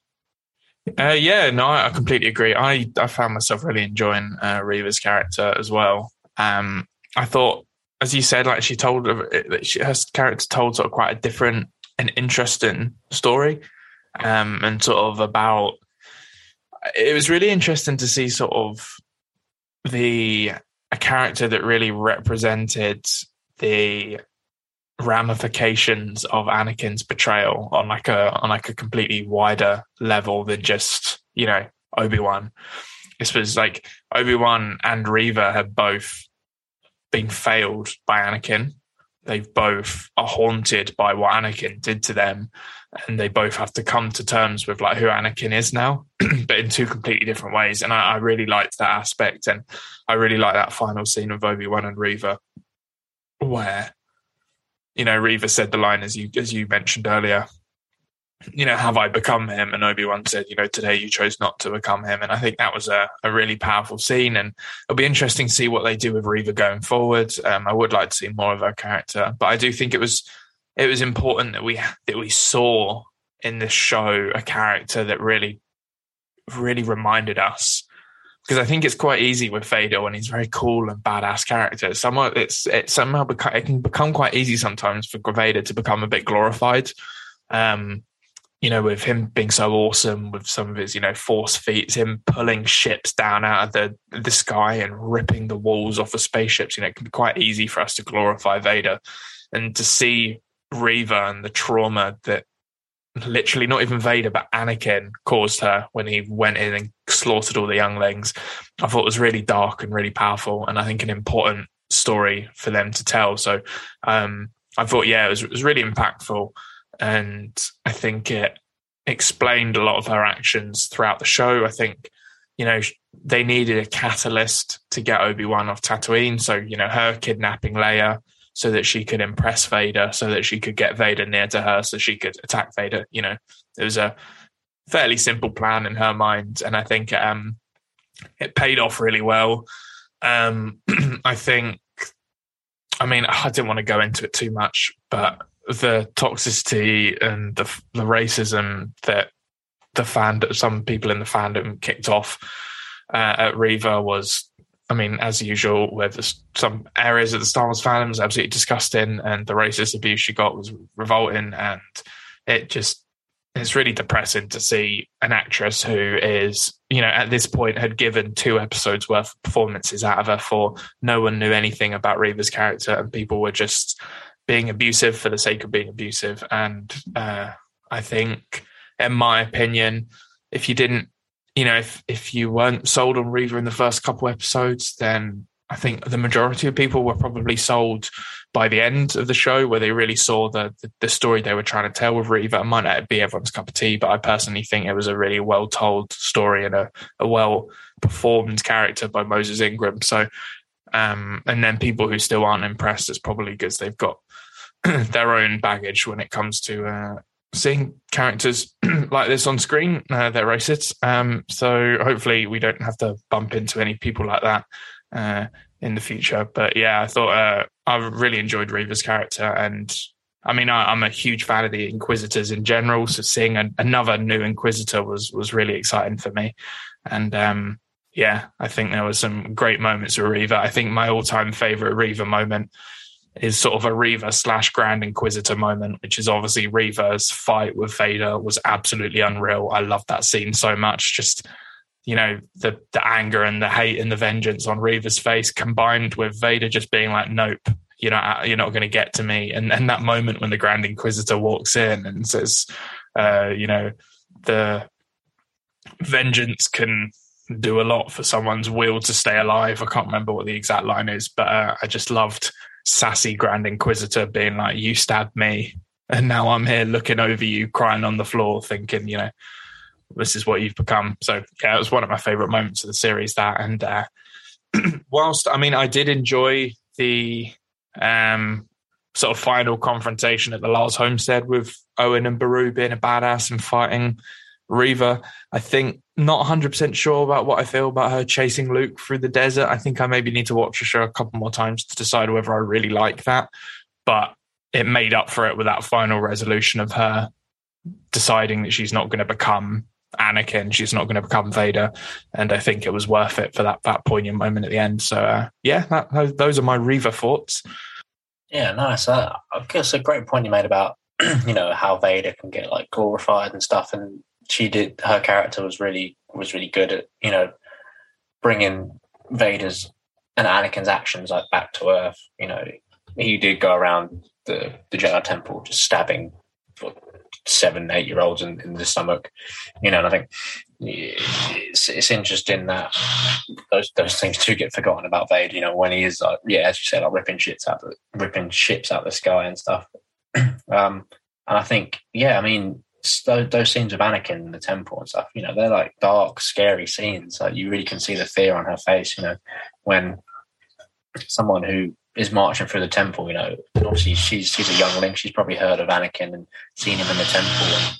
Uh, yeah, no, I completely agree. I, I found myself really enjoying uh, Reva's character as well. Um, I thought, as you said, like she told that she, her character told sort of quite a different and interesting story, um, and sort of about. It was really interesting to see sort of the a character that really represented the ramifications of Anakin's betrayal on like a on like a completely wider level than just you know Obi Wan. This was like Obi Wan and Reva have both been failed by Anakin. they both are haunted by what Anakin did to them, and they both have to come to terms with like who Anakin is now, but in two completely different ways. And I, I really liked that aspect, and I really like that final scene of Obi Wan and Reva, where you know Reva said the line as you as you mentioned earlier. You know, have I become him? And Obi Wan said, you know, today you chose not to become him. And I think that was a, a really powerful scene. And it'll be interesting to see what they do with Reva going forward. Um, I would like to see more of her character, but I do think it was it was important that we that we saw in this show a character that really really reminded us because I think it's quite easy with Vader when he's very cool and badass character. Somehow it's it somehow beca- it can become quite easy sometimes for Vader to become a bit glorified. Um, you know, with him being so awesome with some of his, you know, force feats, him pulling ships down out of the the sky and ripping the walls off of spaceships, you know, it can be quite easy for us to glorify Vader. And to see Reva and the trauma that literally not even Vader, but Anakin caused her when he went in and slaughtered all the younglings. I thought was really dark and really powerful, and I think an important story for them to tell. So um, I thought, yeah, it was, it was really impactful, and I think it explained a lot of her actions throughout the show. I think you know they needed a catalyst to get Obi Wan off Tatooine, so you know her kidnapping Leia so that she could impress Vader, so that she could get Vader near to her, so she could attack Vader. You know, it was a fairly simple plan in her mind, and I think um, it paid off really well. Um, I think, I mean, I didn't want to go into it too much, but the toxicity and the, the racism that the fan, some people in the fandom kicked off uh, at Reva was I mean, as usual, with some areas of the Star Wars fandom was absolutely disgusting, and the racist abuse she got was revolting, and it just it's really depressing to see an actress who is, you know, at this point had given two episodes worth of performances out of her for no one knew anything about Reva's character, and people were just being abusive for the sake of being abusive. And uh, I think, in my opinion, if you didn't you know, if if you weren't sold on Reva in the first couple episodes, then I think the majority of people were probably sold by the end of the show, where they really saw the the, the story they were trying to tell with Reva. It might not be everyone's cup of tea, but I personally think it was a really well told story and a, a well performed character by Moses Ingram. So, um, and then people who still aren't impressed, it's probably because they've got their own baggage when it comes to uh, seeing characters like this on screen. Uh, they're racist. Um, so hopefully we don't have to bump into any people like that uh, in the future. But yeah, I thought uh, I really enjoyed Reva's character. And I mean, I, am a huge fan of the Inquisitors in general. So seeing another new Inquisitor was, was really exciting for me. And, um, yeah, I think there were some great moments with Reva. I think my all time favorite Reva moment is sort of a Reva slash Grand Inquisitor moment, which is obviously Reva's fight with Vader was absolutely unreal. I love that scene so much. Just you know the the anger and the hate and the vengeance on Reva's face combined with Vader just being like, "Nope, you're not you're not going to get to me." And and that moment when the Grand Inquisitor walks in and says, uh, "You know, the vengeance can." do a lot for someone's will to stay alive. I can't remember what the exact line is, but uh, I just loved sassy Grand Inquisitor being like, "You stabbed me, and now I'm here looking over you, crying on the floor, thinking, you know, this is what you've become." So yeah, it was one of my favorite moments of the series. That and uh, whilst I mean, I did enjoy the um, sort of final confrontation at the Lars homestead with Owen and Beru being a badass and fighting Reva. I think not 100% sure about what I feel about her chasing Luke through the desert. I think I maybe need to watch the show a couple more times to decide whether I really like that. But it made up for it with that final resolution of her deciding that she's not going to become Anakin, she's not going to become Vader, and I think it was worth it for that that poignant moment at the end. So uh, yeah, that, those are my Reva thoughts. Yeah, nice. Uh, I guess a great point you made about you know how Vader can get like glorified and stuff, and she did her character was really was really good at you know bringing Vader's and Anakin's actions like back to earth. You know, he did go around the the Jedi Temple just stabbing seven, eight year olds in, in the stomach. You know, and I think it's, it's interesting that those those things do get forgotten about Vader. You know, when he is like, yeah, as you said, like ripping shits out, the, ripping ships out the sky and stuff. um, and I think, yeah, I mean, those, those scenes of Anakin in the temple and stuff, you know, they're like dark, scary scenes. Like you really can see the fear on her face. You know, when someone who is marching through the temple, you know, obviously she's she's a youngling. She's probably heard of Anakin and seen him in the temple and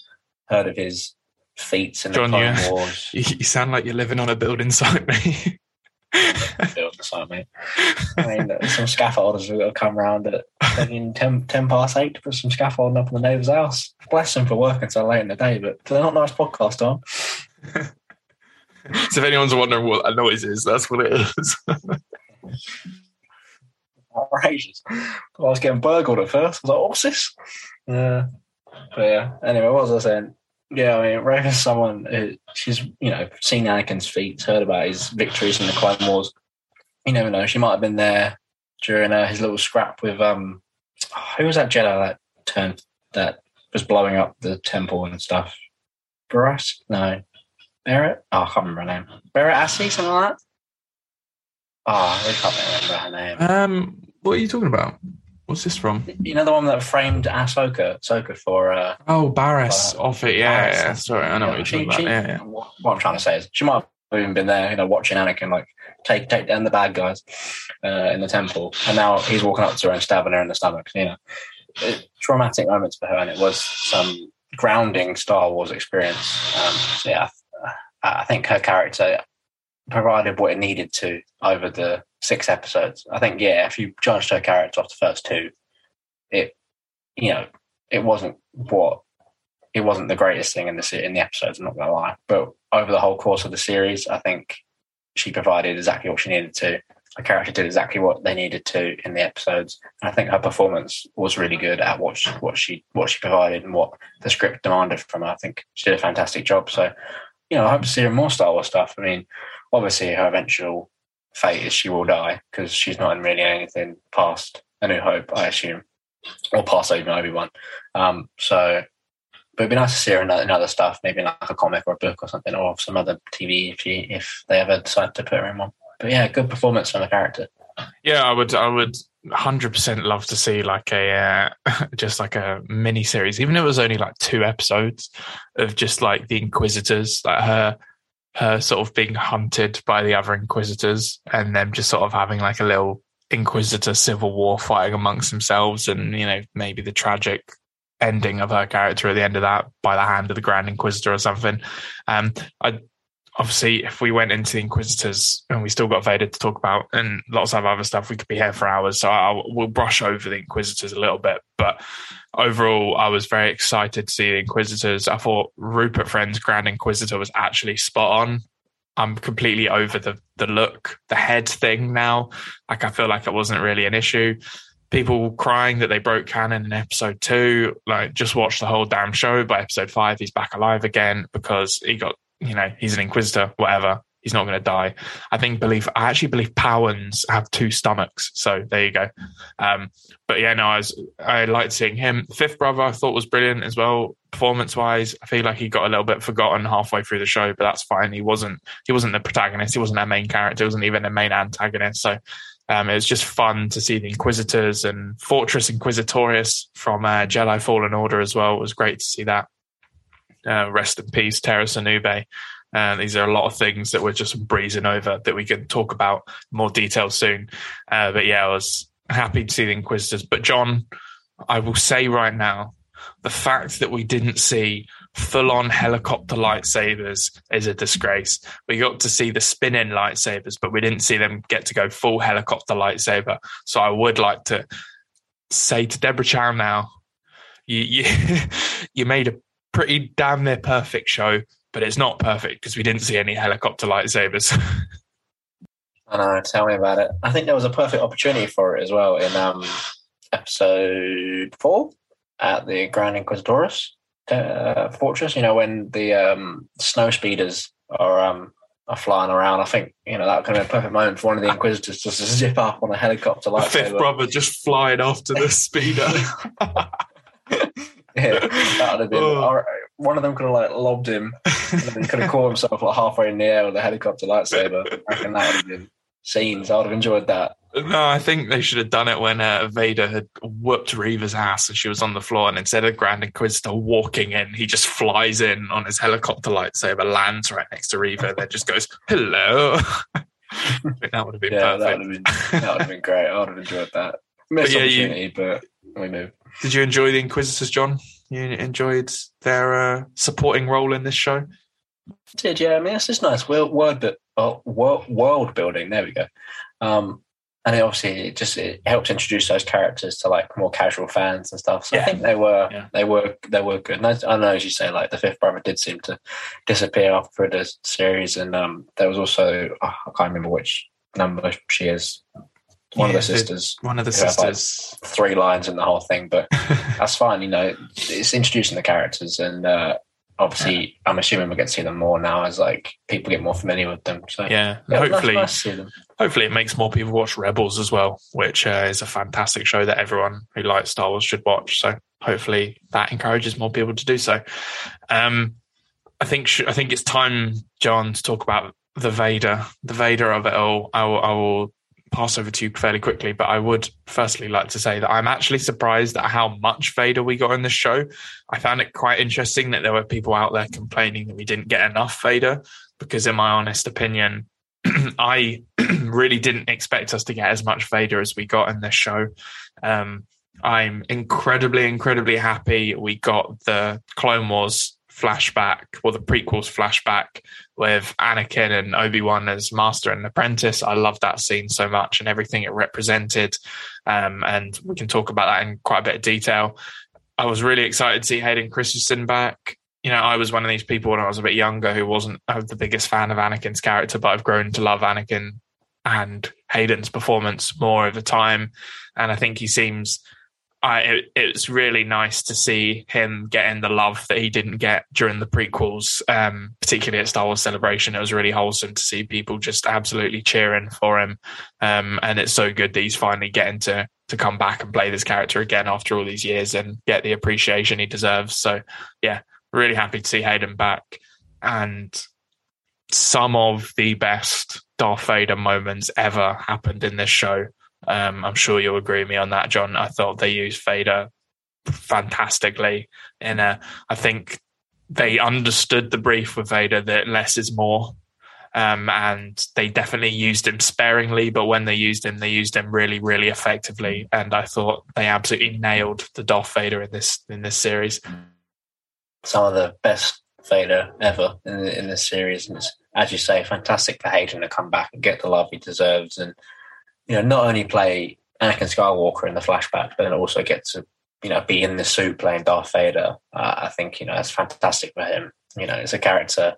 heard of his feats in John, the Clone you, Wars. You sound like you're living on a building site, mate. Building site, mate. I mean, some scaffolders will come round at 10, 10, 10 past eight to put some scaffolding up in the neighbour's house. Bless them for working so late in the day, but they're not nice podcast on. so if anyone's wondering what a noise is, that's what it is. outrageous. I was getting burgled at first. I was like, oh, what's this? Yeah. But yeah, anyway, what was I saying? Yeah, I mean, Rey is someone who she's, you know, seen Anakin's feats, heard about his victories in the Clone Wars. You never know. She might have been there during uh, his little scrap with, um, who was that Jedi that turned, that was blowing up the temple and stuff? Barras? No. Barrett? Oh, I can't remember her name. Barrett Assy, something like that? Oh, I can't remember her name. Um, what are you talking about? What's this from? You know the one that framed Ahsoka, Ahsoka for. Uh, oh, Barriss uh, Offee. Yeah, Barriss. yeah. Sorry, I know yeah, what you're she, talking she, about. Yeah, yeah. What I'm trying to say is, she might have even been there, you know, watching Anakin like take take down the bad guys uh, in the temple, and now he's walking up to her and stabbing her in the stomach. You know, it, traumatic moments for her, and it was some grounding Star Wars experience. Um, so yeah, I, I think her character provided what it needed to over the six episodes. I think, yeah, if you judged her character off the first two, it, you know, it wasn't what it wasn't the greatest thing in the in the episodes. I'm not gonna lie, but over the whole course of the series, I think she provided exactly what she needed to. Her character did exactly what they needed to in the episodes. And I think her performance was really good at what she, what she what she provided and what the script demanded from her. I think she did a fantastic job. So, you know, I hope to see her more Star Wars stuff. I mean, obviously her eventual fate is she will die because she's not in really anything past A New Hope, I assume, or past even Obi Wan. Um, so, but it'd be nice to see her in, in, other stuff, maybe like a comic or a book or something, or some other TV if she if they ever decide to put her in one. But yeah, good performance from the character. Yeah, I would, I would, hundred percent love to see like a uh, just like a mini series, even if it was only like two episodes of just like the Inquisitors, like her her sort of being hunted by the other Inquisitors and them just sort of having like a little Inquisitor civil war fighting amongst themselves and, you know, maybe the tragic ending of her character at the end of that by the hand of the Grand Inquisitor or something. Um, I obviously, if we went into the Inquisitors and we still got Vader to talk about and lots of other stuff, we could be here for hours. So I, we'll brush over the Inquisitors a little bit. But overall, I was very excited to see the Inquisitors. I thought Rupert Friend's Grand Inquisitor was actually spot on. I'm completely over the the look, the head thing now. Like I feel like it wasn't really an issue. People crying that they broke canon in episode two. Like just watch the whole damn show. By episode five, he's back alive again because he got you know, he's an inquisitor, whatever. He's not going to die. I think believe I actually believe Pau'ans have two stomachs. So there you go. Um, but yeah, no, I was I liked seeing him. Fifth brother I thought was brilliant as well, performance wise. I feel like he got a little bit forgotten halfway through the show, but that's fine. He wasn't he wasn't the protagonist. He wasn't their main character. He wasn't even the main antagonist. So um, it was just fun to see the Inquisitors and Fortress Inquisitorius from uh, Jedi Fallen Order as well. It was great to see that. Uh, rest in peace, Tera Sinube. Uh, these are a lot of things that we're just breezing over that we can talk about more detail soon. Uh, but yeah, I was happy to see the Inquisitors. But John, I will say right now, the fact that we didn't see full on helicopter lightsabers is a disgrace. We got to see the spinning lightsabers, but we didn't see them get to go full helicopter lightsaber. So I would like to say to Deborah Chow now, you you, you made a pretty damn near perfect show, but it's not perfect because we didn't see any helicopter lightsabers. I know. Tell me about it. I think there was a perfect opportunity for it as well in um, episode four at the Grand Inquisitorius uh, fortress. You know when the um, snow speeders are um, are flying around. I think you know that could have been a perfect moment for one of the Inquisitors just to zip up on a helicopter. Lightsaber. Fifth brother just flying after the speeder. yeah, that would have been. Oh. One of them could have like lobbed him. And then he could have caught himself like halfway in the air with a helicopter lightsaber. I reckon that would have been scenes. I would have enjoyed that. No, I think they should have done it when uh, Vader had whooped Reva's ass and she was on the floor. And instead of Grand Inquisitor walking in, he just flies in on his helicopter lightsaber, lands right next to Reva, then just goes, hello. That would have been Yeah, that perfect. would have been that would have been great. I would have enjoyed that. Missed But yeah, you- opportunity, but we moved. Did you enjoy the Inquisitors, John? You enjoyed their uh, supporting role in this show? Did yeah? I mean, it's just nice world word, but world, world building. There we go. Um, and it obviously it just it helped introduce those characters to like more casual fans and stuff. So Yeah. I think they were Yeah. they were they were good. And I, I know as you say, like the fifth brother did seem to disappear after the series, and um, there was also oh, I can't remember which number she is. One Yeah, of the the- sisters, One of the Yeah, like- sisters. three lines in the whole thing, but that's fine. You know, it's introducing the characters, and uh, obviously, I'm assuming we're going to see them more now as like people get more familiar with them. So yeah, yeah, hopefully, nice them. hopefully it makes more people watch Rebels as well, which uh, is a fantastic show that everyone who likes Star Wars should watch. So hopefully that encourages more people to do so. Um, I think sh- I think it's time, John, to talk about the Vader, the Vader of it all. I will, I will pass over to you fairly quickly, but I would firstly like to say that I'm actually surprised at how much Vader we got in this show. I found it quite interesting that there were people out there complaining that we didn't get enough Vader, because in my honest opinion, I really didn't expect us to get as much Vader as we got in this show. Um, I'm incredibly, incredibly happy we got the Clone Wars flashback or the prequels flashback with Anakin and Obi Wan as Master and Apprentice. I love that scene so much and everything it represented. Um, and we can talk about that in quite a bit of detail. I was really excited to see Hayden Christensen back. You know, I was one of these people when I was a bit younger who wasn't uh, the biggest fan of Anakin's character, but I've grown to love Anakin and Hayden's performance more over time. And I think he seems I, it, it's really nice to see him getting the love that he didn't get during the prequels, um, particularly at Star Wars Celebration. It was really wholesome to see people just absolutely cheering for him, um, and it's so good that he's finally getting to to come back and play this character again after all these years and get the appreciation he deserves. So, yeah, really happy to see Hayden back, and some of the best Darth Vader moments ever happened in this show. Um, I'm sure you'll agree with me on that, John. I thought they used Vader fantastically. In a, I think they understood the brief with Vader that less is more, um, and they definitely used him sparingly. But when they used him, they used him really, really effectively. And I thought they absolutely nailed the Darth Vader in this in this series. Some of the best Vader ever in, in this series, and it's as you say, fantastic for Hayden to come back and get the love he deserves, and you know not only play Anakin Skywalker in the flashback, but then also get to you know be in the suit playing Darth Vader. Uh, I think you know that's fantastic for him. You know, it's a character.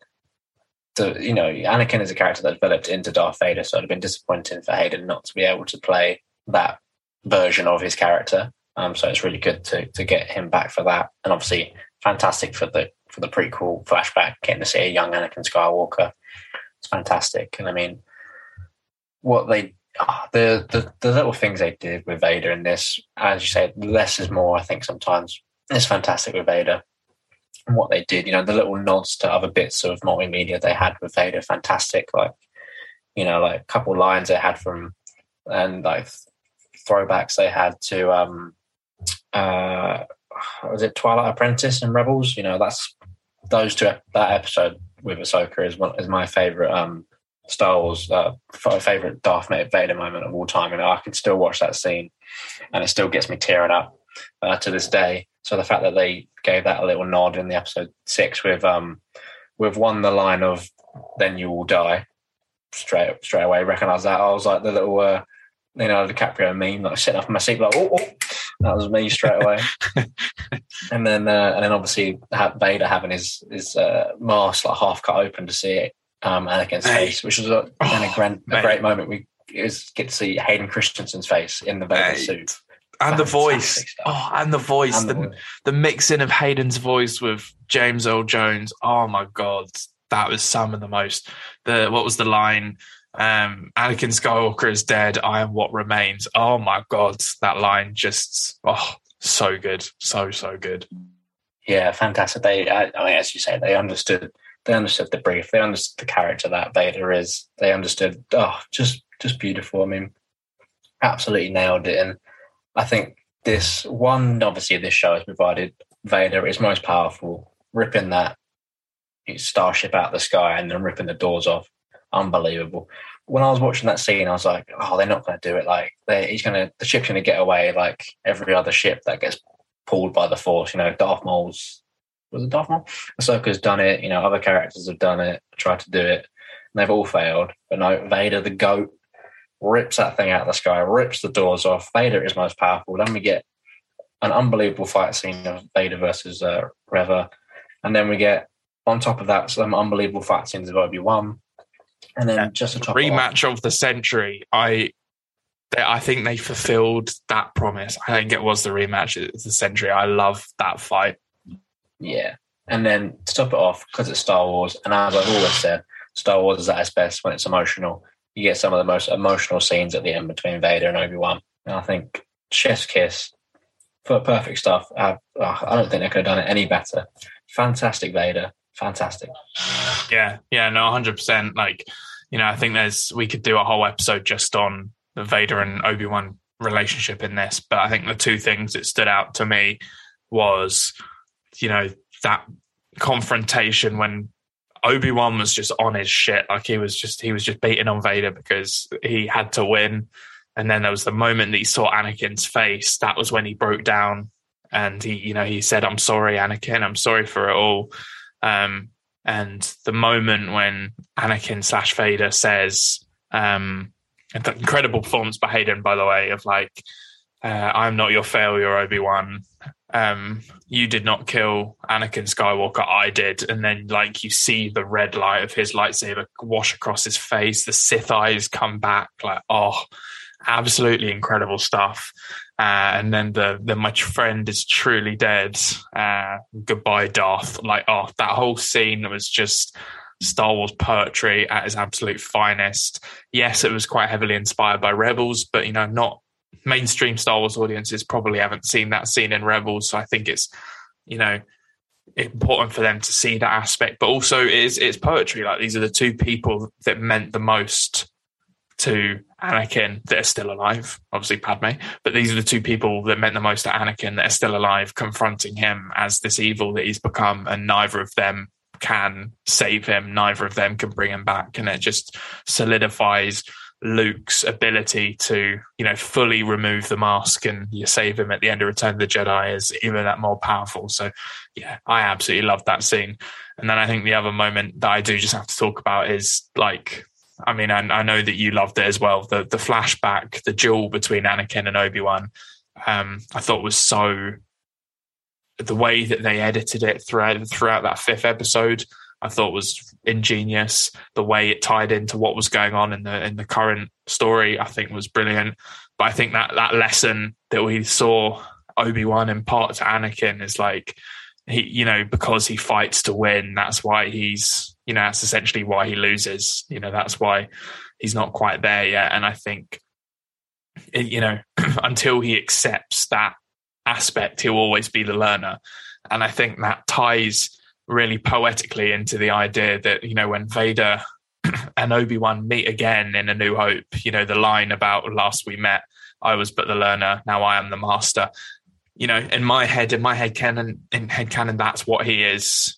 To, you know, Anakin is a character that developed into Darth Vader, so it'd have been disappointing for Hayden not to be able to play that version of his character. Um, so it's really good to to get him back for that, and obviously fantastic for the for the prequel flashback, getting to see a young Anakin Skywalker. It's fantastic, and I mean, what they ah, the, the the little things they did with Vader in this, as you said, less is more. I think sometimes it's fantastic with Vader. And what they did, you know, the little nods to other bits of multimedia they had with Vader, fantastic. Like, you know, like a couple lines they had from, and like throwbacks they had to, um, uh, was it Twilight Apprentice and Rebels? You know, that's those two. That episode with Ahsoka is one is my favorite um, Star Wars uh, favorite Darth Vader moment of all time. And I can still watch that scene, and it still gets me tearing up uh, to this day. So the fact that they gave that a little nod in the episode six with um with one the line of "Then you will die," straight straight away recognise that. I was like the little uh, Leonardo DiCaprio meme, like sitting up in my seat, like oh. oh. That was me straight away, and then uh, and then obviously Vader having his his uh, mask like half cut open to see it, um, Anakin's Mate. face, which was a, then a, grand, a great moment. We get to see Hayden Christensen's face in the Vader Mate. suit, And the voice. Oh, and the voice. And the, the- the mixing of Hayden's voice with James Earl Jones. Oh my god, that was some of the most. The what was the line? Um, Anakin Skywalker is dead. I am what remains. Oh my god, that line just oh so good, so so good. Yeah, fantastic. They, I, I mean, as you say, they understood. They understood the brief. They understood the character that Vader is. They understood. Oh, just just beautiful. I mean, absolutely nailed it. And I think this one, obviously, this show has provided Vader is most powerful, ripping that starship out of the sky and then ripping the doors off. Unbelievable. When I was watching that scene, I was like, "Oh, they're not going to do it. Like, he's going to, the ship's going to get away like every other ship that gets pulled by the Force." You know, Darth Maul's was it Darth Maul? Ahsoka's done it. You know, other characters have done it, tried to do it, and they've all failed. But no, Vader, the goat, rips that thing out of the sky, rips the doors off. Vader is most powerful. Then we get an unbelievable fight scene of Vader versus uh, Reva, and then we get on top of that some unbelievable fight scenes of Obi Wan, and then yeah. just a rematch of the century. I I think they fulfilled that promise. I think it was the rematch of the century. I love that fight. Yeah, and then to top it off because it's Star Wars, and as I've always said, Star Wars is at its best when it's emotional you get some of the most emotional scenes at the end between Vader and Obi Wan. And I think Chef's Kiss for perfect stuff. I, I don't think they could have done it any better. Fantastic Vader, fantastic. Yeah, yeah, no, hundred percent. Like, you know, I think there's we could do a whole episode just on the Vader and Obi Wan relationship in this, but I think the two things that stood out to me was, you know, that confrontation when Obi Wan was just on his shit. Like he was just he was just beating on Vader because he had to win. And then there was the moment that he saw Anakin's face. That was when he broke down and he, you know, he said, "I'm sorry, Anakin. I'm sorry for it all." Um, and the moment when Anakin slash Vader says, um, incredible performance by Hayden, by the way, of like, uh, "I'm not your failure, Obi Wan." Um, you did not kill Anakin Skywalker, I did. And then, like, you see the red light of his lightsaber wash across his face, the Sith eyes come back, like, oh, absolutely incredible stuff. Uh, and then the the my friend is truly dead. Uh, goodbye, Darth. Like, oh, that whole scene was just Star Wars poetry at its absolute finest. Yes, it was quite heavily inspired by Rebels, but you know, not mainstream Star Wars audiences probably haven't seen that scene in Rebels. So I think it's, you know, important for them to see that aspect. But also it's it's poetry. Like these are the two people that meant the most to Anakin that are still alive. Obviously Padme, but these are the two people that meant the most to Anakin that are still alive, confronting him as this evil that he's become, and neither of them can save him. Neither of them can bring him back, and it just solidifies Luke's ability to, you know, fully remove the mask and you save him at the end of Return of the Jedi is even that more powerful. So, yeah, I absolutely love that scene. And then I think the other moment that I do just have to talk about is like, I mean, I, I know that you loved it as well. The the flashback, the duel between Anakin and Obi Wan, um, I thought was so. The way that they edited it throughout throughout that fifth episode, I thought was ingenious. The way it tied into what was going on in the in the current story, I think was brilliant. But I think that that lesson that we saw Obi Wan impart to Anakin is like he, you know, because he fights to win. That's why he's, you know, that's essentially why he loses. You know, that's why he's not quite there yet. And I think, you know, until he accepts that aspect, he'll always be the learner. And I think that ties really poetically into the idea that you know when Vader and Obi Wan meet again in A New Hope, you know the line about last we met, I was but the learner, now I am the master. You know, in my head, in my head canon, in head canon, that's what he is.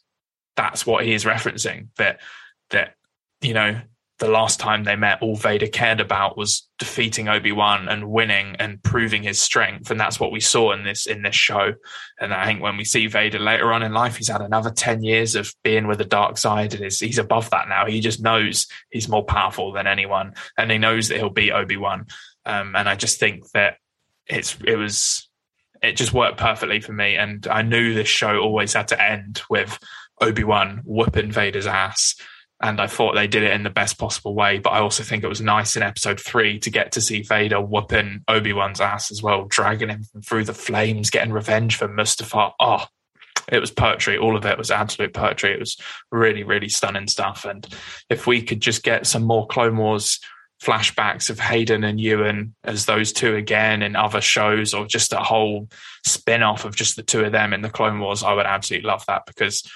That's what he is referencing. That that you know the last time they met, all Vader cared about was defeating Obi Wan and winning and proving his strength, and that's what we saw in this in this show. And I think when we see Vader later on in life, he's had another ten years of being with the dark side, and he's above that now. He just knows he's more powerful than anyone, and he knows that he'll beat Obi Wan. Um, and I just think that it's it was it just worked perfectly for me, and I knew this show always had to end with Obi Wan whooping Vader's ass and I thought they did it in the best possible way. But I also think it was nice in episode three to get to see Vader whooping Obi Wan's ass as well, dragging him through the flames, getting revenge for Mustafar. Oh, it was poetry. All of it was absolute poetry. It was really, really stunning stuff. And if we could just get some more Clone Wars flashbacks of Hayden and Ewan as those two again in other shows, or just a whole spin off of just the two of them in the Clone Wars, I would absolutely love that because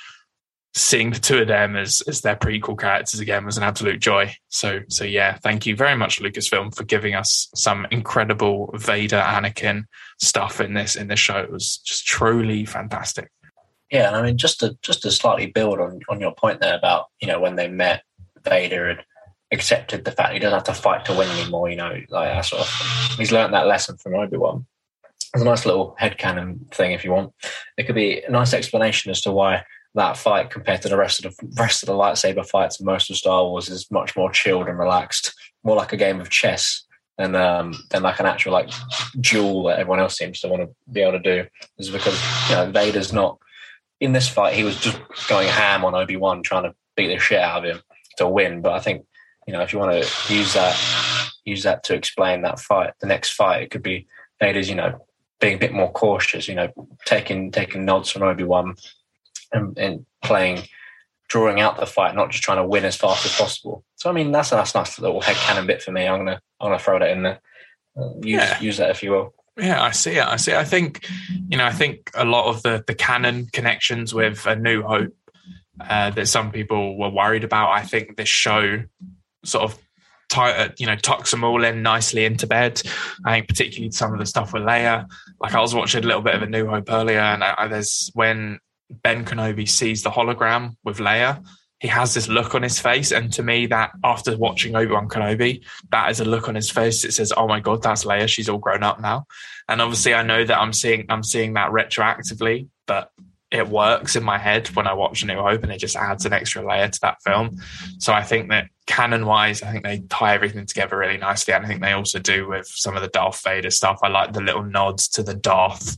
seeing the two of them as as their prequel characters again was an absolute joy. So so yeah, thank you very much, Lucasfilm, for giving us some incredible Vader Anakin stuff in this in this show. It was just truly fantastic. Yeah, and I mean just to just to slightly build on on your point there about you know when they met Vader and accepted the fact he doesn't have to fight to win anymore. You know, like that sort of he's learned that lesson from Obi Wan. It's a nice little headcanon thing if you want. It could be a nice explanation as to why that fight compared to the rest of the rest of the lightsaber fights in most of Star Wars is much more chilled and relaxed, more like a game of chess than um, than like an actual like duel that everyone else seems to want to be able to do. Is because you know Vader's not in this fight. He was just going ham on Obi Wan, trying to beat the shit out of him to win. But I think you know if you want to use that use that to explain that fight, the next fight, it could be Vader's you know being a bit more cautious. You know, taking taking nods from Obi Wan and, and playing, drawing out the fight, not just trying to win as fast as possible. So I mean, that's a that's a nice little head canon bit for me. I'm gonna I'm gonna throw that in there. Uh, use yeah. use that if you will. Yeah, I see it. I see. It. I think, you know, I think a lot of the the canon connections with A New Hope uh, that some people were worried about. I think this show sort of uh, you know, tucks them all in nicely into bed. I think particularly some of the stuff with Leia. Like I was watching a little bit of A New Hope earlier, and I, there's when Ben Kenobi sees the hologram with Leia, he has this look on his face. And to me, that after watching Obi Wan Kenobi, that is a look on his face. It says, "Oh my god, that's Leia. She's all grown up now." And obviously, I know that I'm seeing I'm seeing that retroactively, but it works in my head when I watch A New Hope, and it just adds an extra layer to that film. So I think that canon wise, I think they tie everything together really nicely. And I think they also do with some of the Darth Vader stuff. I like the little nods to the Darth.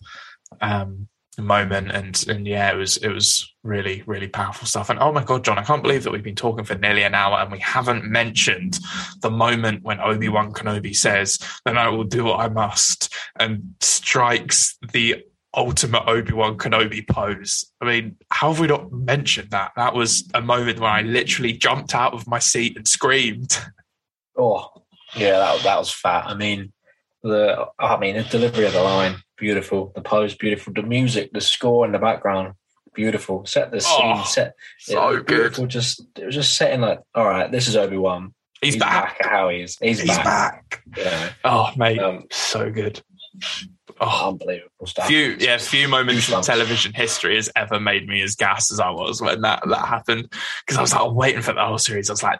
Um, moment and and yeah it was it was really really powerful stuff. And oh my god john i can't believe that we've been talking for nearly an hour and we haven't mentioned the moment when obi-wan kenobi says then i will do what i must and strikes the ultimate obi-wan kenobi pose. I mean how have we not mentioned that? That was a moment where i literally jumped out of my seat and screamed. Oh yeah that, that was fat. I mean the i mean the delivery of the line beautiful. The pose, beautiful. The music, the score in the background, beautiful. Set the scene, oh, set so it, beautiful. Good. Just it was just setting like, all right, this is Obi Wan. He's, He's back. back. How he is. He's, He's back. back. Yeah. Oh mate, um, so good. Oh, unbelievable stuff. Few, yeah, few moments in television history has ever made me as gassed as I was when that that happened. Because I was like waiting for the whole series. I was like,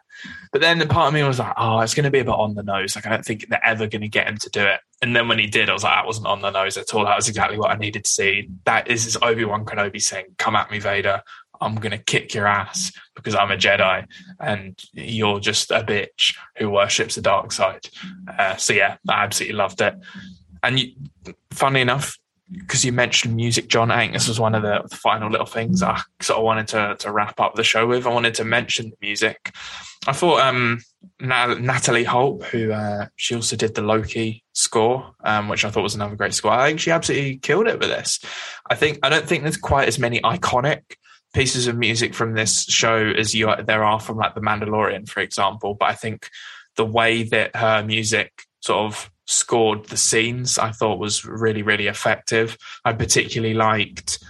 but then the part of me was like, oh, it's going to be a bit on the nose. Like I don't think they're ever going to get him to do it. And then when he did, I was like, that wasn't on the nose at all. That was exactly what I needed to see. That is Obi Wan Kenobi saying, "Come at me, Vader. I'm going to kick your ass because I'm a Jedi and you're just a bitch who worships the dark side. Uh, so, yeah, I absolutely loved it. And you, funny enough, because you mentioned music, John, I think this was one of the final little things I sort of wanted to, to wrap up the show with. I wanted to mention the music. I thought um, Natalie Holt, who uh, she also did the Loki score, um, which I thought was another great score. I think she absolutely killed it with this. I think I don't think there's quite as many iconic pieces of music from this show as you there are from like The Mandalorian, for example. But I think the way that her music sort of scored the scenes I thought was really, really effective. I particularly liked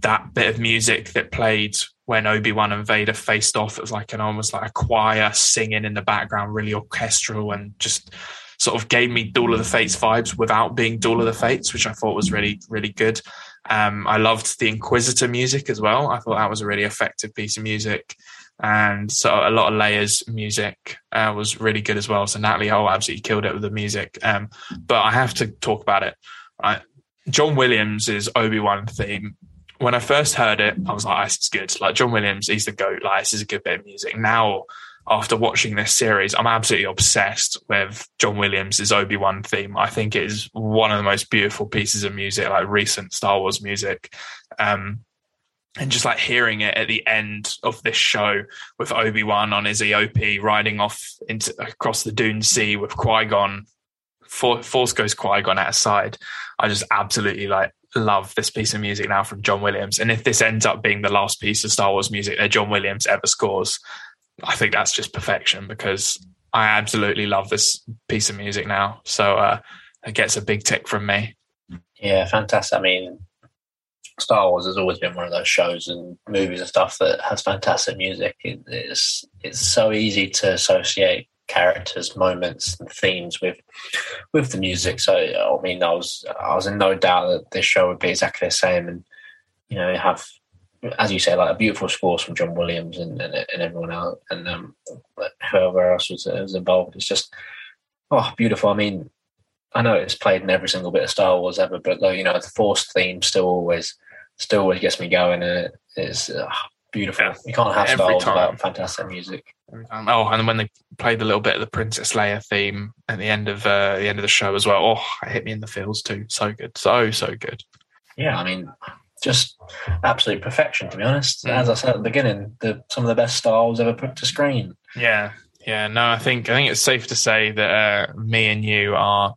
that bit of music that played when Obi-Wan and Vader faced off. It was like an almost like a choir singing in the background, really orchestral and just sort of gave me Duel of the Fates vibes without being Duel of the Fates, which I thought was really, really good. Um, I loved the Inquisitor music as well. I thought that was a really effective piece of music and so a lot of Leia's music uh, was really good as well. So Natalie Holt absolutely killed it with the music. Um, but I have to talk about it. Right? John Williams' is Obi Wan theme. When I first heard it, I was like, oh, "This is good." Like John Williams, he's the goat. Like this is a good bit of music. Now, after watching this series, I'm absolutely obsessed with John Williams' Obi Wan theme. I think it is one of the most beautiful pieces of music, like recent Star Wars music. Um, and just like hearing it at the end of this show with Obi Wan on his eopie riding off into across the Dune Sea with Qui Gon, Force Ghost Qui Gon at his side. I just absolutely like love this piece of music now from John Williams. And if this ends up being the last piece of Star Wars music that John Williams ever scores, I think that's just perfection because I absolutely love this piece of music now. So uh, it gets a big tick from me. Yeah, fantastic. I mean, Star Wars has always been one of those shows and movies and stuff that has fantastic music. It, it's it's so easy to associate characters, moments, and themes with with the music. So I mean, I was I was in no doubt that this show would be exactly the same, and you know, have as you say, like a beautiful score from John Williams and, and, and everyone else, and um, whoever else was, was involved. It's just oh, beautiful. I mean, I know it's played in every single bit of Star Wars ever, but though you know, the Force theme still always still always gets me going, and it is uh, beautiful. Yeah. You can't have Star Wars without fantastic music. Oh, and when they played a little bit of the Princess Leia theme at the end of uh, the end of the show as well. Oh, it hit me in the feels too. So good, so so good. Yeah, I mean, just absolute perfection. To be honest, mm. as I said at the beginning, the some of the best Star Wars ever put to screen. Yeah, yeah. No, I think I think it's safe to say that uh, me and you are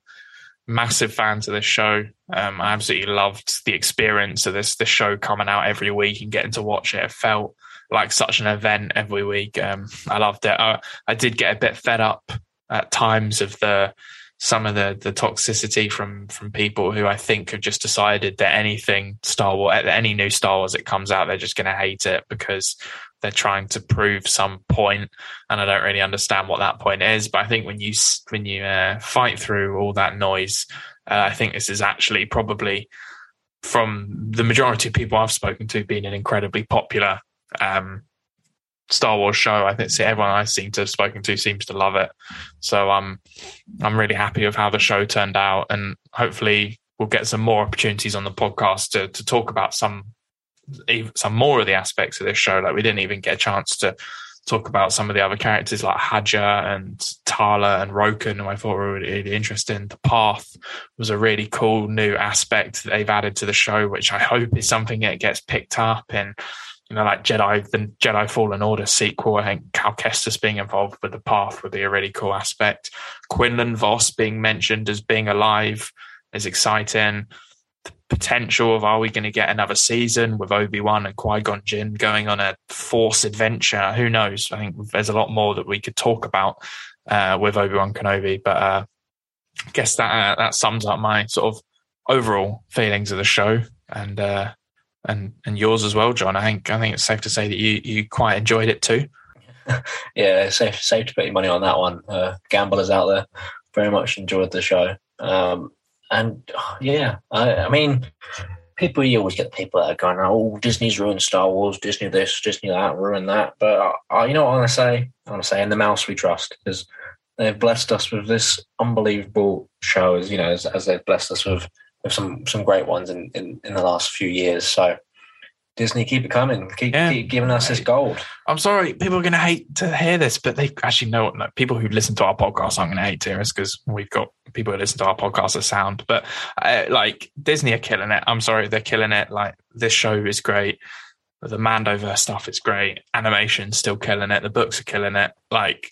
massive fans of this show. Um, I absolutely loved the experience of this this show coming out every week and getting to watch it. It felt like such an event every week. Um, I loved it. I, I did get a bit fed up at times of the some of the the toxicity from from people who I think have just decided that anything Star Wars, any new Star Wars that comes out, they're just going to hate it because they're trying to prove some point, and I don't really understand what that point is. But I think when you when you uh, fight through all that noise, uh, I think this is actually probably from the majority of people I've spoken to being an incredibly popular um, Star Wars show. I think everyone I seem to have spoken to seems to love it. So um, I'm really happy with how the show turned out, and hopefully we'll get some more opportunities on the podcast to to talk about some some more of the aspects of this show. Like we didn't even get a chance to talk about some of the other characters like Haja and Tala and Roken, who I thought were really interesting. The Path was a really cool new aspect that they've added to the show, which I hope is something that gets picked up in you know, like Jedi, the Jedi Fallen Order sequel. I think Cal Kestis being involved with the path would be a really cool aspect. Quinlan Vos being mentioned as being alive is exciting. Potential of are we going to get another season with Obi Wan and Qui Gon Jinn going on a Force adventure? Who knows? I think there's a lot more that we could talk about uh, with Obi Wan Kenobi, but uh, I guess that uh, that sums up my sort of overall feelings of the show and uh, and and yours as well, John. I think I think it's safe to say that you you quite enjoyed it too. yeah, safe safe to put your money on that one. Uh, gamblers out there very much enjoyed the show, um, and yeah, I, I, mean, people you always get people that are going, "Oh, Disney's ruined Star Wars, Disney this, Disney that, ruined that." But uh, you know what I say? I say, in the mouse we trust because they've blessed us with this unbelievable show, as you know, as, as they've blessed us with with some some great ones in, in, in the last few years. So Disney, keep it coming. Keep, yeah. keep giving us this gold. I'm sorry, people are going to hate to hear this, but they actually know what no, people who listen to our podcast aren't going to hate to hear us because we've got people who listen to our podcast as sound. But uh, like Disney are killing it. I'm sorry, they're killing it. Like this show is great. The Mandoverse stuff is great. Animation still killing it. The books are killing it. Like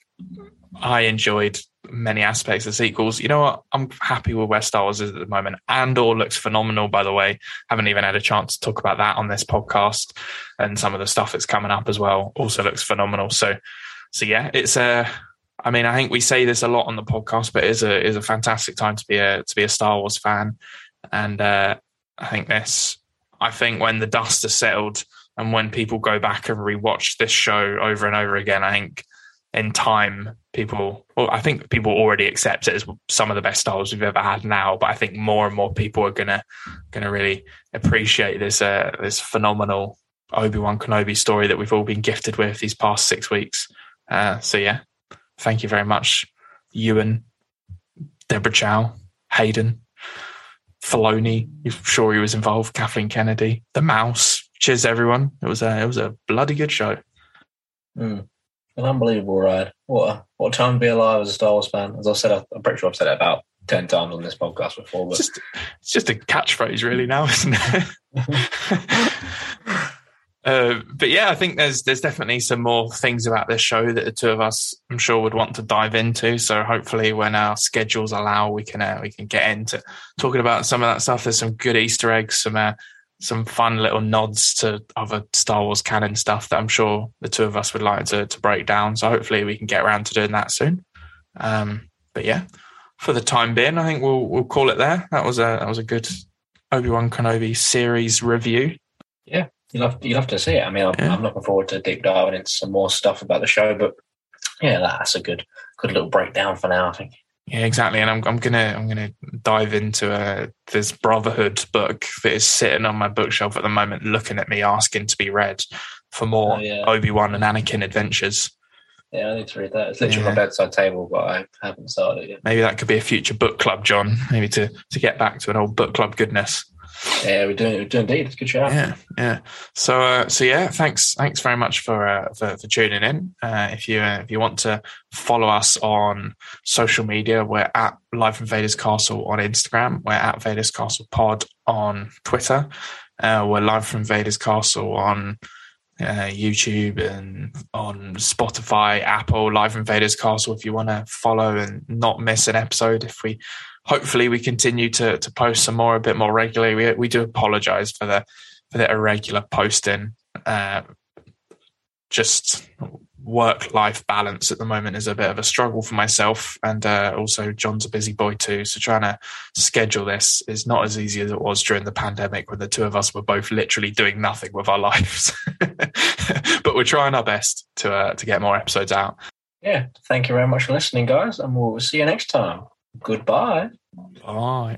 I enjoyed many aspects of sequels. You know what? I'm happy with where Star Wars is at the moment. Andor looks phenomenal, by the way. Haven't even had a chance to talk about that on this podcast, and some of the stuff that's coming up as well also looks phenomenal. So, so yeah, it's a. I mean, I think we say this a lot on the podcast, but it is a is a fantastic time to be a to be a Star Wars fan, and uh, I think this. I think when the dust has settled and when people go back and rewatch this show over and over again, I think in time people well i think people already accept it as some of the best styles we've ever had now but i think more and more people are gonna gonna really appreciate this uh, this phenomenal obi-wan kenobi story that we've all been gifted with these past six weeks uh, so yeah thank you very much ewan deborah chow hayden Filoni, you're sure he was involved. Kathleen Kennedy, the mouse. Cheers, everyone! It was a it was a bloody good show. Mm an unbelievable ride. What a, what a time to be alive as a Star Wars fan. As I said, I'm pretty sure I've said it about ten times on this podcast before. But it's just, it's just a catchphrase, really, now, isn't it? uh, but yeah, I think there's there's definitely some more things about this show that the two of us, I'm sure, would want to dive into. So hopefully, when our schedules allow, we can uh, we can get into talking about some of that stuff. There's some good Easter eggs, some uh, some fun little nods to other Star Wars canon stuff that I'm sure the two of us would like to, to break down. So hopefully we can get around to doing that soon. Um, but yeah, for the time being, I think we'll we'll call it there. That was a that was a good Obi Wan Kenobi series review. Yeah, you'll have, you'll have to see it. I mean, I'm, Yeah. I'm looking forward to deep diving into some more stuff about the show, but yeah, that's a good good little breakdown for now. I think. Yeah, exactly. And I'm I'm gonna I'm gonna dive into uh, this Brotherhood book that is sitting on my bookshelf at the moment, looking at me, asking to be read for more Oh, yeah. Obi Wan and Anakin adventures. Yeah, I need to read that. It's literally Yeah. my bedside table, but I haven't started it yet. Maybe that could be a future book club, John. Maybe to to get back to an old book club goodness. Yeah, we're doing, we're doing indeed. It's good show. Yeah, yeah. So, uh, so yeah. Thanks, thanks very much for uh, for, for tuning in. Uh, if you uh, if you want to follow us on social media, we're at Live from Vader's Castle on Instagram. We're at Vader's Castle Pod on Twitter. Uh, we're live from Vader's Castle on uh, YouTube and on Spotify, Apple, Live from Vader's Castle. If you want to follow and not miss an episode, if we hopefully we continue to to post some more a bit more regularly. We we do apologize for the for the irregular posting. Uh, just work life balance at the moment is a bit of a struggle for myself, and uh, also John's a busy boy too. So trying to schedule this is not as easy as it was during the pandemic when the two of us were both literally doing nothing with our lives. but we're trying our best to uh, to get more episodes out. Yeah. Thank you very much for listening, guys, and we'll see you next time. Goodbye. Bye.